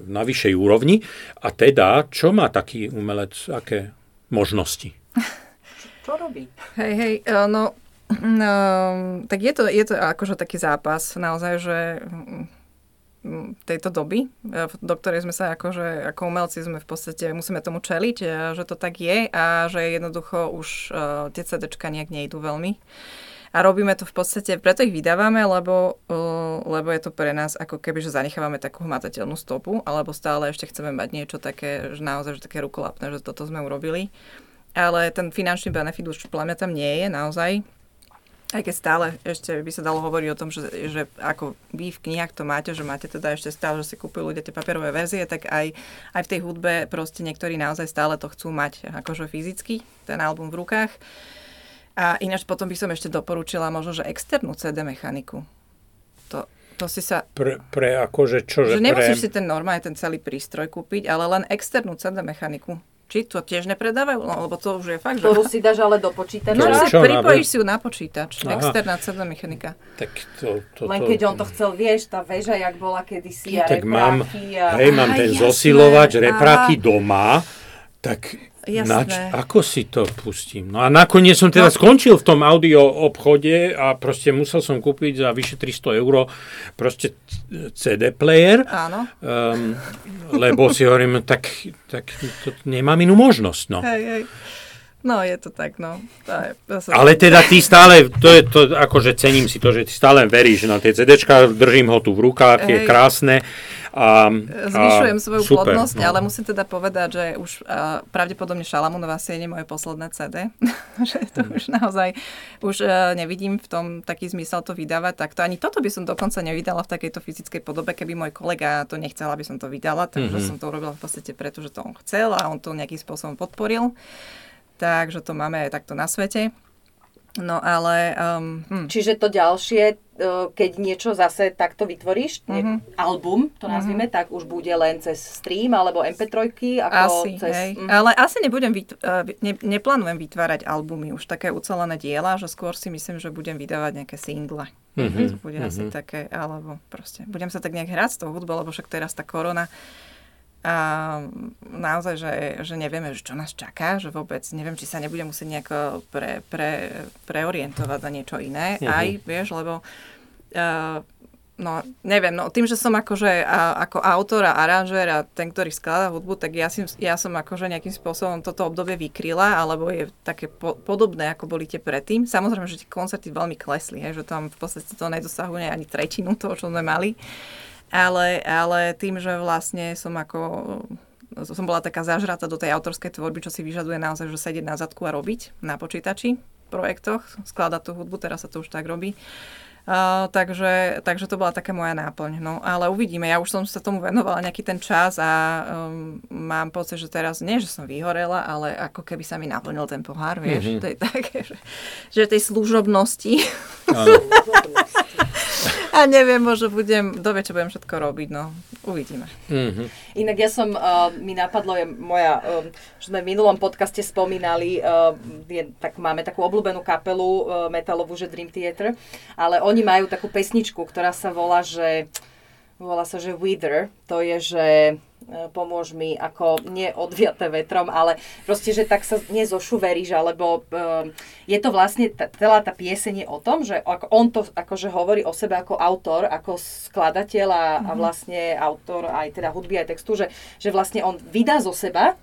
na vyššej úrovni. A teda, čo má taký umelec, aké možnosti? [LAUGHS] Čo robí? Hej, hej, eh, no, no tak je to, je to akože taký zápas naozaj, že mm, tejto doby, eh, do ktorej sme sa akože, ako umelci sme v podstate, musíme tomu čeliť, že to tak je a že jednoducho už uh, tie CDčka nejak nejdú veľmi. A robíme to v podstate, preto ich vydávame, lebo, uh, lebo je to pre nás ako keby, že zanechávame takú hmatateľnú stopu, alebo stále ešte chceme mať niečo také, že naozaj, že také rukolapné, že toto sme urobili. Ale ten finančný benefit už podľa mňa tam nie je naozaj. Aj keď stále ešte by sa dalo hovoriť o tom, že, že ako vy v knihách to máte, že máte teda ešte stále, že si kúpujú ľudia tie papierové verzie, tak aj, aj v tej hudbe proste niektorí naozaj stále to chcú mať akože fyzicky, ten album v rukách. A ináč potom by som ešte doporučila možno, že externú CD mechaniku. To, to si sa... Pre, pre akože čo? Že pre... nemusíš si ten normálne, ten celý prístroj kúpiť, ale len externú CD mechaniku. Či to tiež nepredávajú? No, lebo to už je fakt, že... Ktorú si dáš ale do počítača. No, Čo, si pripojíš si ju na počítač. Aha. Externá CD mechanika. Tak to, to, Len to, keď on to chcel, vieš, tá väža, jak bola kedysi a tak mám, repráky a... hej, mám Á, ten jasné, zosilovač, repráky aha. doma, tak Jasné. nač, ako si to pustím? No a nakoniec som teda No. skončil v tom audio obchode a proste musel som kúpiť za vyše 300 eur proste CD player, Áno. um, lebo si hovorím, tak, tak to nemám inú možnosť, no. Hej, hej. No, je to tak, no. To je, to sa... Ale teda ty stále, to je to, akože cením si to, že ty stále veríš na tie CDčka, držím ho tu v rukách, je Hej. krásne. A, Zvyšujem svoju super, plodnosť, no. ale musím teda povedať, že už uh, pravdepodobne Šalamunová sieň je moje posledné CD. [LAUGHS] že to už naozaj už uh, nevidím v tom taký zmysel to vydávať. Tak to ani toto by som dokonca nevydala v takejto fyzickej podobe, keby môj kolega to nechcel, aby som to vydala. Takže Mhm. som to urobila v podstate preto, že to on chcel a on to nejakým spôsobom podporil. Takže to máme aj takto na svete. No ale... Um, hm. Čiže to ďalšie, e, keď niečo zase takto vytvoríš, mm-hmm. album, to nazvime, tak už bude len cez stream alebo MP3, ako Asi, cez... hej. Mhm. Ale asi nebudem vyt- uh, ne, neplánujem vytvárať albumy, už také ucelené diela, že skôr si myslím, že budem vydávať nejaké single. Mhm, To bude asi také, alebo proste, budem sa tak nejak hrať s tou hudbou, lebo však teraz tá korona a naozaj, že, že nevieme, že čo nás čaká, že vôbec neviem, či sa nebudem musieť nejako pre, pre, preorientovať za niečo iné. Mhm. Aj, vieš, lebo uh, No, neviem, no tým, že som akože a, ako autor a aranžér a ten, ktorý skladá hudbu, tak ja, si, ja som akože nejakým spôsobom toto obdobie vykryla, alebo je také po, podobné, ako boli tie predtým. Samozrejme, že tie koncerty veľmi klesli, hej, že tam v podstate to nedosahuje ani tretinu toho, čo sme mali. Ale, ale tým, že vlastne som ako som bola taká zažratá do tej autorskej tvorby, čo si vyžaduje naozaj, že sedieť na zadku a robiť na počítači projektoch, skladať tú hudbu, teraz sa to už tak robí Uh, takže, takže to bola taká moja náplň. No, ale uvidíme. Ja už som sa tomu venovala nejaký ten čas a um, mám pocit, že teraz nie, že som vyhorela, ale ako keby sa mi naplnil ten pohár, vieš. Mm-hmm. To je také, že, že tej služobnosti. [LAUGHS] a neviem, možno budem, dovie, čo budem všetko robiť, no. Uvidíme. Mm-hmm. Inak ja som, uh, mi napadlo, je moja, uh, že sme v minulom podcaste spomínali, uh, je, tak máme takú obľúbenú kapelu uh, metalovú, že Dream Theater, ale oni majú takú pesničku, ktorá sa volá, že volá sa, že Wither, to je, že e, pomôž mi ako nie odviaté vetrom, ale proste, že tak sa nezošuveríš, alebo um, je to vlastne, t- celá tá pieseň je o tom, že ako on to akože hovorí o sebe ako autor, ako skladateľ a, mm-hmm. a mhm. vlastne autor aj teda hudby, aj textu, že, že vlastne on vydá zo seba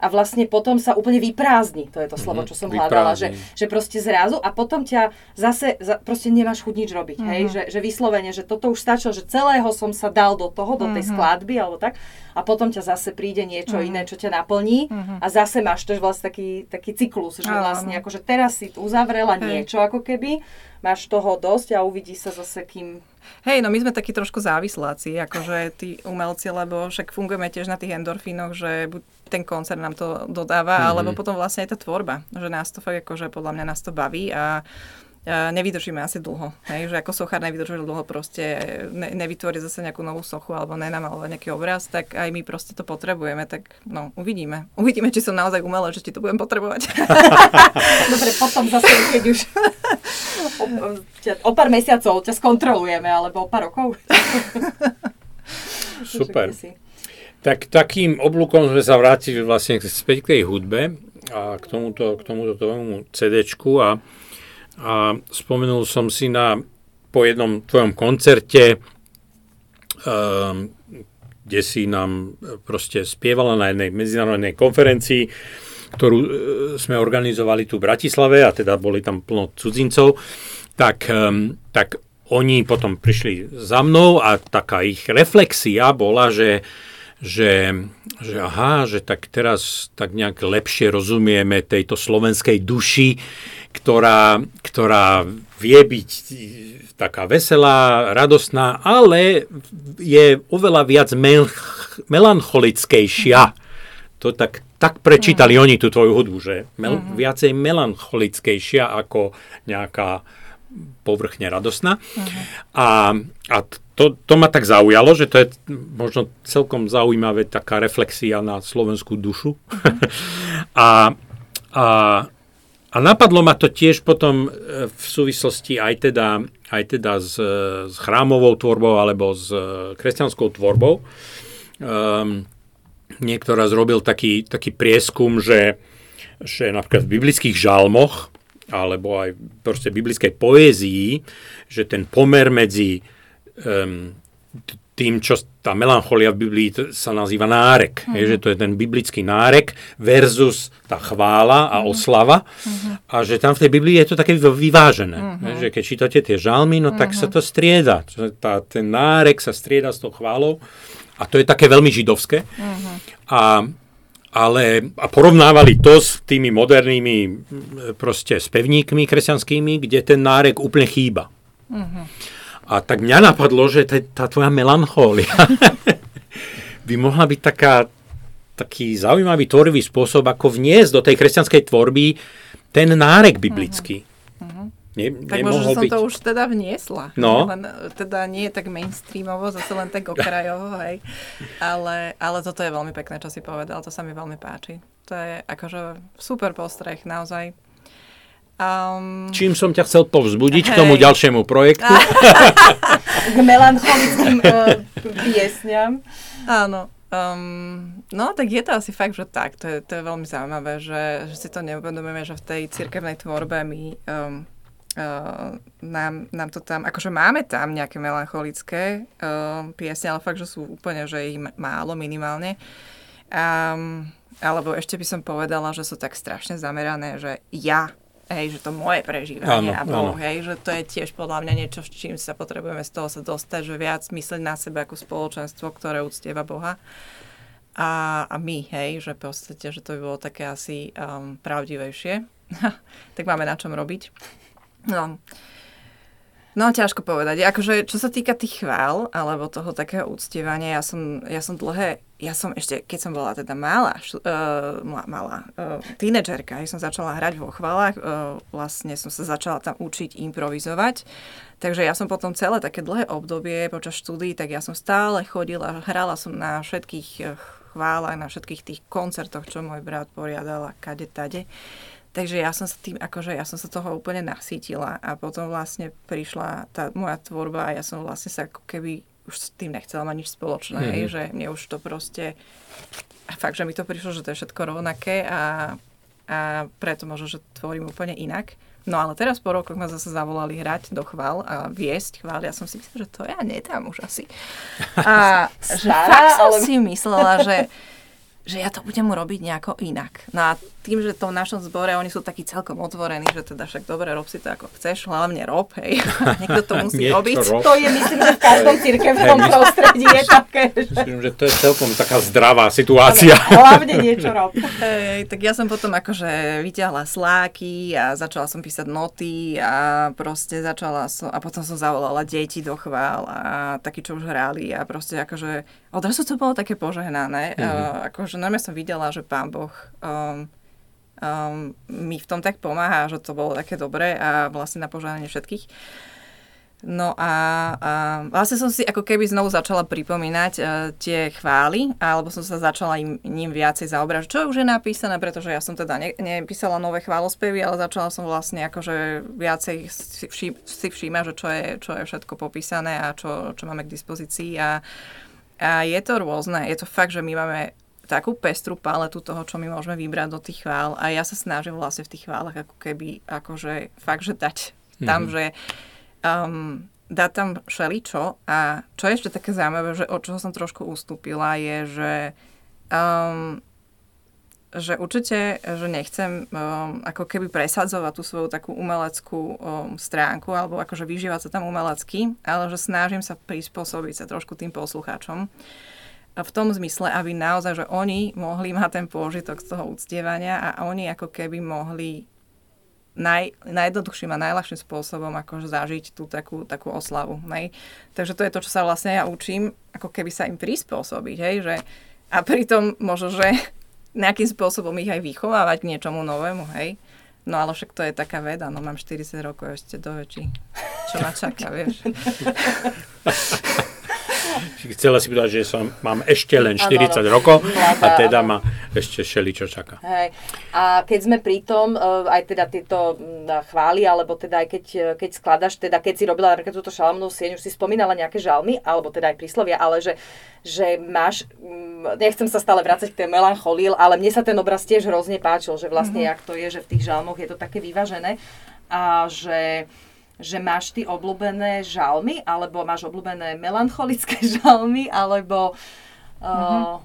a vlastne potom sa úplne vyprázdni. To je to slovo, mhm, čo som hľadala, že, že proste zrazu a potom ťa zase, za, proste nemáš chuť nič robiť, mm-hmm. hej, že, že vyslovene, že toto už stačilo, že celého som sa dal do toho, do tej mm-hmm. skladby alebo tak a potom ťa zase príde niečo mm-hmm. iné, čo ťa naplní mm-hmm. a zase máš to vlastne taký, taký cyklus, že vlastne akože teraz si uzavrela hej. niečo ako keby, máš toho dosť a uvidí sa zase, kým Hej, no my sme takí trošku závisláci, akože tí umelci, lebo však fungujeme tiež na tých endorfínoch, že buď ten koncert nám to dodáva, mm-hmm. alebo potom vlastne aj tá tvorba, že nás to fakt akože podľa mňa nás to baví a nevydržíme asi dlho. Hej? Že ako sochár nevydrží dlho, proste ne, nevytvorí zase nejakú novú sochu alebo nenamalovať nejaký obraz, tak aj my proste to potrebujeme, tak no, uvidíme. Uvidíme, či som naozaj umelá, že ti to budem potrebovať. [LAUGHS] Dobre, potom zase, keď už [LAUGHS] o, o pár mesiacov ťa skontrolujeme, alebo o pár rokov. [LAUGHS] Super. Tak takým oblúkom sme sa vrátili vlastne späť k tej hudbe a k tomuto, k tomuto tomu CD-čku a a spomenul som si na, po jednom tvojom koncerte, um, kde si nám proste spievala na jednej medzinárodnej konferencii, ktorú uh, sme organizovali tu v Bratislave a teda boli tam plno cudzincov, tak, um, tak oni potom prišli za mnou a taká ich reflexia bola, že že, že aha, že tak teraz tak nejak lepšie rozumieme tejto slovenskej duši, ktorá, ktorá vie byť taká veselá, radostná, ale je oveľa viac mel- melancholickejšia. To tak, tak prečítali mm. oni tú tvoju hudbu, že mel- mm. viacej melancholickejšia ako nejaká povrchne radostná. Mm. A, a to, to ma tak zaujalo, že to je možno celkom zaujímavé taká reflexia na slovenskú dušu. Mm. [LAUGHS] a, a a napadlo ma to tiež potom e, v súvislosti aj teda, aj teda s, s chrámovou tvorbou alebo s e, kresťanskou tvorbou. Um, niektorá zrobil taký, taký prieskum, že, že napríklad v biblických žalmoch alebo aj proste biblickej poézii, že ten pomer medzi um, tým, čo tá melancholia v Biblii sa nazýva nárek. Uh-huh. Je, že to je ten biblický nárek versus tá chvála a uh-huh. oslava. Uh-huh. A že tam v tej Biblii je to také vyvážené. Uh-huh. Že keď čítate tie žalmy, no tak sa to strieda. Tá, ten nárek sa strieda s tou chválou. A to je také veľmi židovské. Uh-huh. A, ale a porovnávali to s tými modernými proste spevníkmi kresťanskými, kde ten nárek úplne chýba. Uh-huh. A tak mňa napadlo, že tá tvoja melanchólia [LAUGHS] by mohla byť taká, taký zaujímavý tvorivý spôsob, ako vniesť do tej kresťanskej tvorby ten nárek biblický. Uh-huh. Nie, tak možno som byť. to už teda vniesla. No. Len, teda nie je tak mainstreamovo, zase len tak okrajovo, [LAUGHS] hej. Ale, ale toto je veľmi pekné, čo si povedal, to sa mi veľmi páči. To je akože super postreh, naozaj Um, Čím som ťa chcel povzbudiť hej. k tomu ďalšiemu projektu? [LAUGHS] k melancholickým uh, piesňam. Áno. Um, no, tak je to asi fakt, že tak. To je, to je veľmi zaujímavé, že, že si to neuvedomujeme, že v tej cirkevnej tvorbe my um, uh, nám, nám to tam, akože máme tam nejaké melancholické um, piesne, ale fakt, že sú úplne, že ich málo minimálne. Um, alebo ešte by som povedala, že sú tak strašne zamerané, že ja hej, že to moje prežívanie áno, a Boh, áno. hej, že to je tiež podľa mňa niečo, s čím sa potrebujeme z toho sa dostať, že viac myslieť na sebe ako spoločenstvo, ktoré uctieva Boha. A, a my, hej, že v podstate, že to by bolo také asi um, pravdivejšie. [LAUGHS] tak máme na čom robiť. No. No, ťažko povedať. Akože, čo sa týka tých chvál, alebo toho takého úctievania, ja som, ja som dlhé, ja som ešte, keď som bola teda malá, šu, uh, malá uh, tínedžerka, keď som začala hrať vo chválach, uh, vlastne som sa začala tam učiť improvizovať. Takže ja som potom celé také dlhé obdobie počas štúdií, tak ja som stále chodila, hrala som na všetkých chválach, na všetkých tých koncertoch, čo môj brat poriadal a kade tade. Takže ja som sa tým, akože ja som sa toho úplne nasítila a potom vlastne prišla tá moja tvorba a ja som vlastne sa ako keby už s tým nechcela mať nič spoločné, mm-hmm. že mne už to proste, a fakt, že mi to prišlo, že to je všetko rovnaké a, a preto možno, že tvorím úplne inak. No ale teraz po rokoch ma zase zavolali hrať do chvál a viesť chvál. Ja som si myslela, že to ja nedám už asi. A [LAUGHS] že fakt som ale... si myslela, že že ja to budem robiť nejako inak. No a tým, že to v našom zbore oni sú takí celkom otvorení, že teda však dobre, rob si to ako chceš, hlavne rob, hej. [LAUGHS] Niekto to musí [LAUGHS] robiť. Rob. To je, myslím, že v každom cirkevnom prostredí je [LAUGHS] také. Myslím, že to je celkom taká zdravá situácia. hlavne niečo rob. Hej, tak ja som potom akože vyťahla sláky a začala som písať noty a proste začala som, a potom som zavolala deti do chvál a takí, čo už hrali a proste akože odrazu to bolo také požehnané. Mm-hmm. Uh, akože najmä som videla, že pán Boh um, um, mi v tom tak pomáha, že to bolo také dobré a vlastne na požádanie všetkých. No a, a vlastne som si ako keby znovu začala pripomínať uh, tie chvály, alebo som sa začala im, ním viacej zaobrať, čo už je napísané, pretože ja som teda ne, nepísala nové chválospevy, ale začala som vlastne akože viacej si, všim, si všímať, že čo je, čo je všetko popísané a čo, čo máme k dispozícii a, a je to rôzne. Je to fakt, že my máme takú pestrú paletu toho, čo my môžeme vybrať do tých chvál. A ja sa snažím vlastne v tých chválach ako keby akože fakt, že dať mm-hmm. tam, že um, dať tam šeličo a čo je ešte také zaujímavé, že od čoho som trošku ustúpila je, že um, že určite, že nechcem um, ako keby presadzovať tú svoju takú umeleckú um, stránku alebo akože vyžívať sa tam umelecky, ale že snažím sa prispôsobiť sa trošku tým poslucháčom v tom zmysle, aby naozaj, že oni mohli mať ten pôžitok z toho uctievania a oni ako keby mohli naj, najjednoduchším a najľahším spôsobom akože zažiť tú takú, takú oslavu. Nej? Takže to je to, čo sa vlastne ja učím, ako keby sa im prispôsobiť. Hej? Že, a pritom možno, že [LAUGHS] nejakým spôsobom ich aj vychovávať k niečomu novému. Hej? No ale však to je taká veda, no mám 40 rokov ešte do väčší. Čo ma čaká, vieš. [LAUGHS] [LAUGHS] Chcela si povedať, že som, mám ešte len 40 ano, rokov a teda ma ešte šeli čo čaká. Hej. A keď sme pri tom, e, aj teda tieto chvály, alebo teda aj keď, e, keď skladaš, teda keď si robila napríklad túto šalamnú sieň, už si spomínala nejaké žalmy, alebo teda aj príslovia, ale že, že máš, nechcem sa stále vrácať k tej melancholii, ale mne sa ten obraz tiež hrozne páčil, že vlastne, mm-hmm. jak to je, že v tých žalmoch je to také vyvážené a že že máš ty obľúbené žalmy, alebo máš obľúbené melancholické [LAUGHS] žalmy, alebo... Mm-hmm.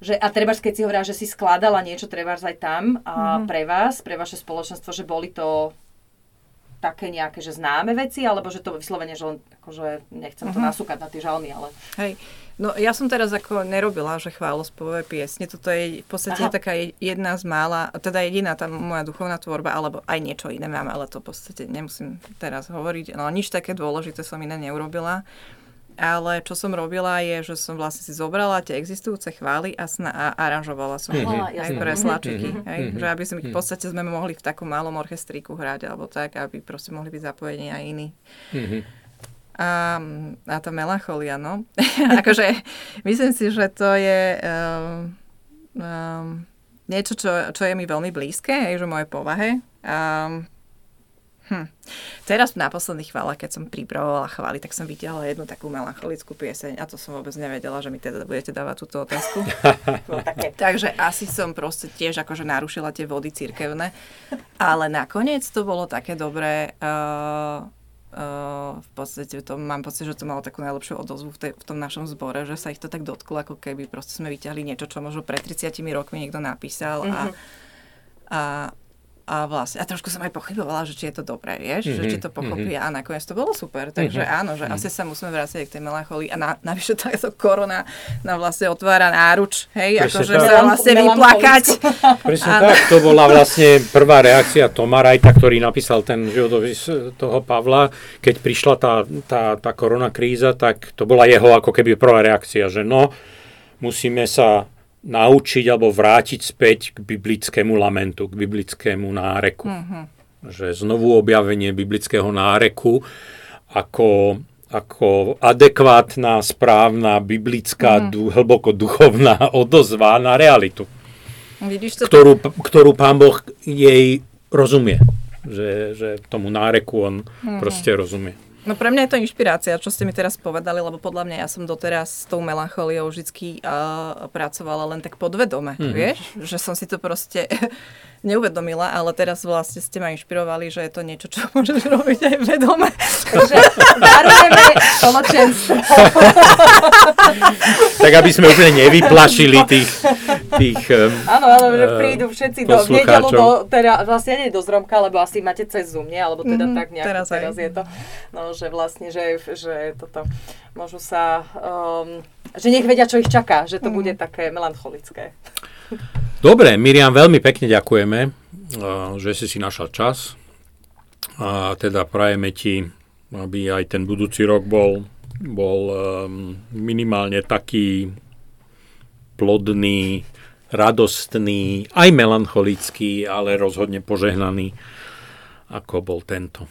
že, a treba, keď si hovorila, že si skladala niečo, treba aj tam a mm-hmm. pre vás, pre vaše spoločenstvo, že boli to také nejaké, že známe veci, alebo že to vyslovene, že len, akože nechcem to uh-huh. nasúkať na tie žalmy, ale... Hej, no ja som teraz ako nerobila, že chválospové piesne, toto je v podstate Aha. taká jedna z mála, teda jediná tá moja duchovná tvorba, alebo aj niečo iné mám, ale to v podstate nemusím teraz hovoriť, no nič také dôležité som iné neurobila. Ale čo som robila je, že som vlastne si zobrala tie existujúce chvály a, sna- a aranžovala som mm-hmm. aj pre slačiky. Mm-hmm. Hej? Že aby sme, v podstate sme mohli v takom malom orchestríku hrať alebo tak, aby proste mohli byť zapojení aj iní. Mm-hmm. A, a tá melancholia, no. [LAUGHS] akože myslím si, že to je um, um, niečo, čo, čo je mi veľmi blízke, hej, že moje povahe. Um, Hm. Teraz na posledných chválach, keď som pripravovala chvály, tak som videla jednu takú melancholickú pieseň a to som vôbec nevedela, že mi teda budete dávať túto otázku. no, [LAUGHS] Takže asi som proste tiež akože narušila tie vody cirkevné, ale nakoniec to bolo také dobré. Uh, v podstate to, mám pocit, že to malo takú najlepšiu odozvu v, tej, v tom našom zbore, že sa ich to tak dotklo, ako keby proste sme vyťahli niečo, čo možno pred 30 rokmi niekto napísal mm-hmm. a, mhm. a a vlastne, a trošku som aj pochybovala, že či je to dobré, vieš, mm-hmm. že Mhm, či to pochopí a nakoniec to bolo super, takže mm-hmm. áno, že mm-hmm. asi sa musíme vrátiť k tej melancholii a na, navyše to je to korona nám vlastne otvára náruč, hej, akože sa vlastne vyplakať. [LAUGHS] Presne Áno. tak, to bola vlastne prvá reakcia Toma Rajta, ktorý napísal ten životopis toho Pavla. Keď prišla tá, tá, tá korona kríza, tak to bola jeho ako keby prvá reakcia, že no, musíme sa naučiť alebo vrátiť späť k biblickému lamentu, k biblickému náreku. Mhm. Že znovu objavenie biblického náreku ako, ako adekvátna, správna, biblická, du, hlboko duchovná [LAUGHS] odozva na realitu Vidíš to? ktorú, ktorú pán Boh jej rozumie. Že, že tomu náreku on mm-hmm. proste rozumie. No pre mňa je to inšpirácia, čo ste mi teraz povedali, lebo podľa mňa ja som doteraz s tou melancholiou vždy uh, pracovala len tak podvedome, mm-hmm. vieš? Že som si to proste neuvedomila, ale teraz vlastne ste ma inšpirovali, že je to niečo, čo [LAUGHS] môžeš robiť aj vedome. Takže darujeme spoločenstvo. Tak aby sme úplne nevyplašili tých, tých Áno, ale že prídu všetci do nedelu do, teda vlastne nie do Zromka, lebo asi máte cez Zoom, nie? Alebo teda Mhm, tak nejak teraz teraz, aj. je to. No, že vlastne, že, že toto môžu sa, um, že nech vedia, čo ich čaká, že to Mhm. bude také melancholické. Dobre, Miriam, veľmi pekne ďakujeme, uh, že si si našla čas. A teda prajeme ti, aby aj ten budúci rok bol, bol um, minimálne taký plodný, radostný, aj melancholický, ale rozhodne požehnaný, ako bol tento.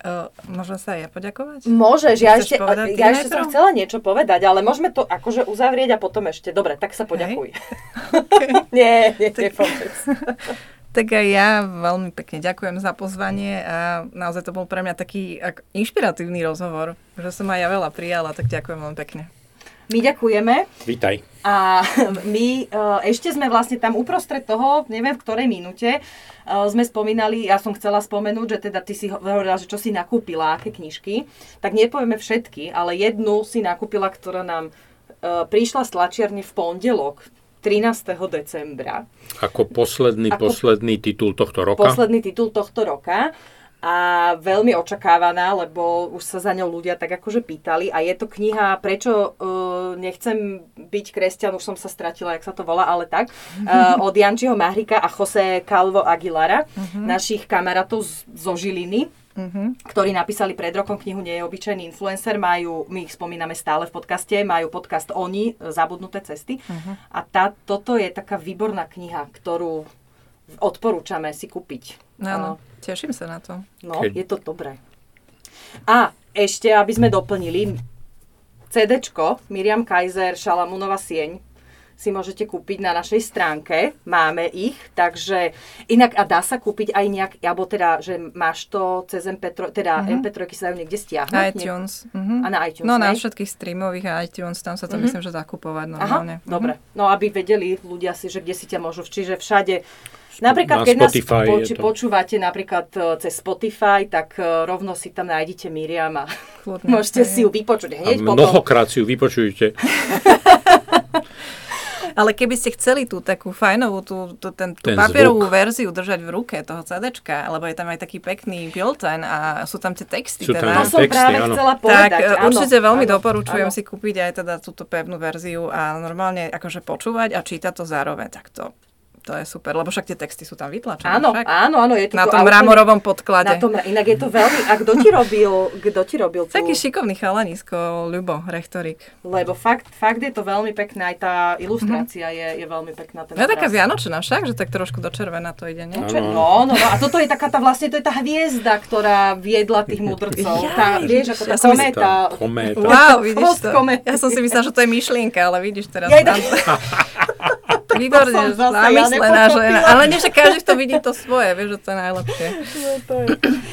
Tak uh, môžem sa aj ja poďakovať? Môžeš, ja ešte, ja ešte som chcela niečo povedať, ale môžeme to akože uzavrieť a potom ešte. Dobre, tak sa poďakuj. [LAUGHS] [LAUGHS] nie, nie, nepovedz. [LAUGHS] Tak aj ja veľmi pekne ďakujem za pozvanie a naozaj to bol pre mňa taký ak, inšpiratívny rozhovor, že som aj ja veľa prijala, tak ďakujem veľmi pekne. My ďakujeme. Vítaj. A [LAUGHS] my uh, ešte sme vlastne tam uprostred toho, neviem v ktorej minúte, uh, sme spomínali, ja som chcela spomenúť, že teda ty si hovorila, že čo si nakúpila, aké knižky, tak nepovieme všetky, ale jednu si nakúpila, ktorá nám uh, prišla z tlačiarne v pondelok, 13. decembra. Ako posledný, Ako- posledný titul tohto roka. Posledný titul tohto roka a veľmi očakávaná, lebo už sa za ňou ľudia tak akože pýtali a je to kniha, prečo uh, nechcem byť kresťan, už som sa stratila, jak sa to volá, ale tak, uh, od Jančiho Mahrika a Jose Calvo Aguilara, našich kamarátov z, zo Žiliny, Uh-huh. ktorí napísali pred rokom knihu Nie je obyčajný influencer, majú, my ich spomíname stále v podcaste, majú podcast Oni, Zabudnuté cesty. Uh-huh. A tá, toto je taká výborná kniha, ktorú odporúčame si kúpiť. Áno, teším sa na to. No, Keď- je to dobré. A ešte, aby sme doplnili, CDčko Miriam Kaiser, Šalamúnova sieň, si môžete kúpiť na našej stránke, máme ich, takže inak a dá sa kúpiť aj nejak, alebo teda, že máš to cez MP3, teda mm-hmm. MP3 sa dajú niekde stiahnuť. Na nie- iTunes. Uh-huh. A na iTunes, No na hej? všetkých streamových a iTunes, tam sa to Mhm. myslím, že dá kupovať Aha, normálne. Mhm. dobre. No aby vedeli ľudia si, že kde si ťa môžu, čiže všade. Napríklad, Na keď nás Spotify je poču, to. počúvate napríklad e, cez Spotify, tak e, rovno si tam nájdete Miriam a Kľudne, [LAUGHS] môžete si ju vypočuť A hneď potom. mnohokrát si ju vypočujte. [LAUGHS] Ale keby ste chceli tú takú fajnovú, tú, tú, ten, tú Ten papierovú zvuk. verziu držať v ruke toho CDčka, lebo je tam aj taký pekný bulletin a sú tam tie texty. Sú tam To teda. aj som texty, práve áno. chcela Tak povedať. e, áno, určite veľmi áno, doporučujem áno. si kúpiť aj teda túto pevnú verziu a normálne akože počúvať a čítať to zároveň. Tak to, to je super, lebo však tie texty sú tam vytlačené. Áno, však. áno, áno. Je to Na tom mramorovom podklade. Na tom, inak je to veľmi... A kto ti robil, kto ti robil tú... Taký šikovný chalanisko, Ľubo, rektorik. Lebo fakt, fakt je to veľmi pekné, aj tá ilustrácia je, je veľmi pekná. Ten No taká obraz. vianočná však, že tak trošku do červena to ide, nie? No, no, no, a toto je taká tá vlastne, to je tá hviezda, ktorá viedla tých mudrcov. [LAUGHS] Tá, vieš, ako tá ja som si- kométa. Kométa. Wow, vidíš to. kométy. Ja som si myslela, že to je myšlienka, ale vidíš teraz. Ja [LAUGHS] tam... Výborne, To som zase ja žena. Ale nie, že každý to vidí to svoje, vieš, že to je najlepšie.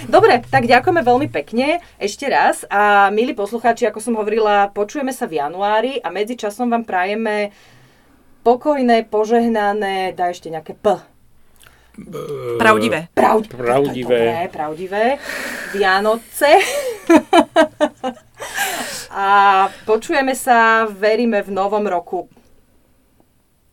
Dobre, tak ďakujeme veľmi pekne ešte raz a milí poslucháči, ako som hovorila, počujeme sa v januári a medzičasom vám prajeme pokojné, požehnané, daj ešte nejaké P. Pravdivé. Pravd- Pravdivé. Dobré, pravdivé. Vianoce. [LAUGHS] a počujeme sa, veríme v novom roku.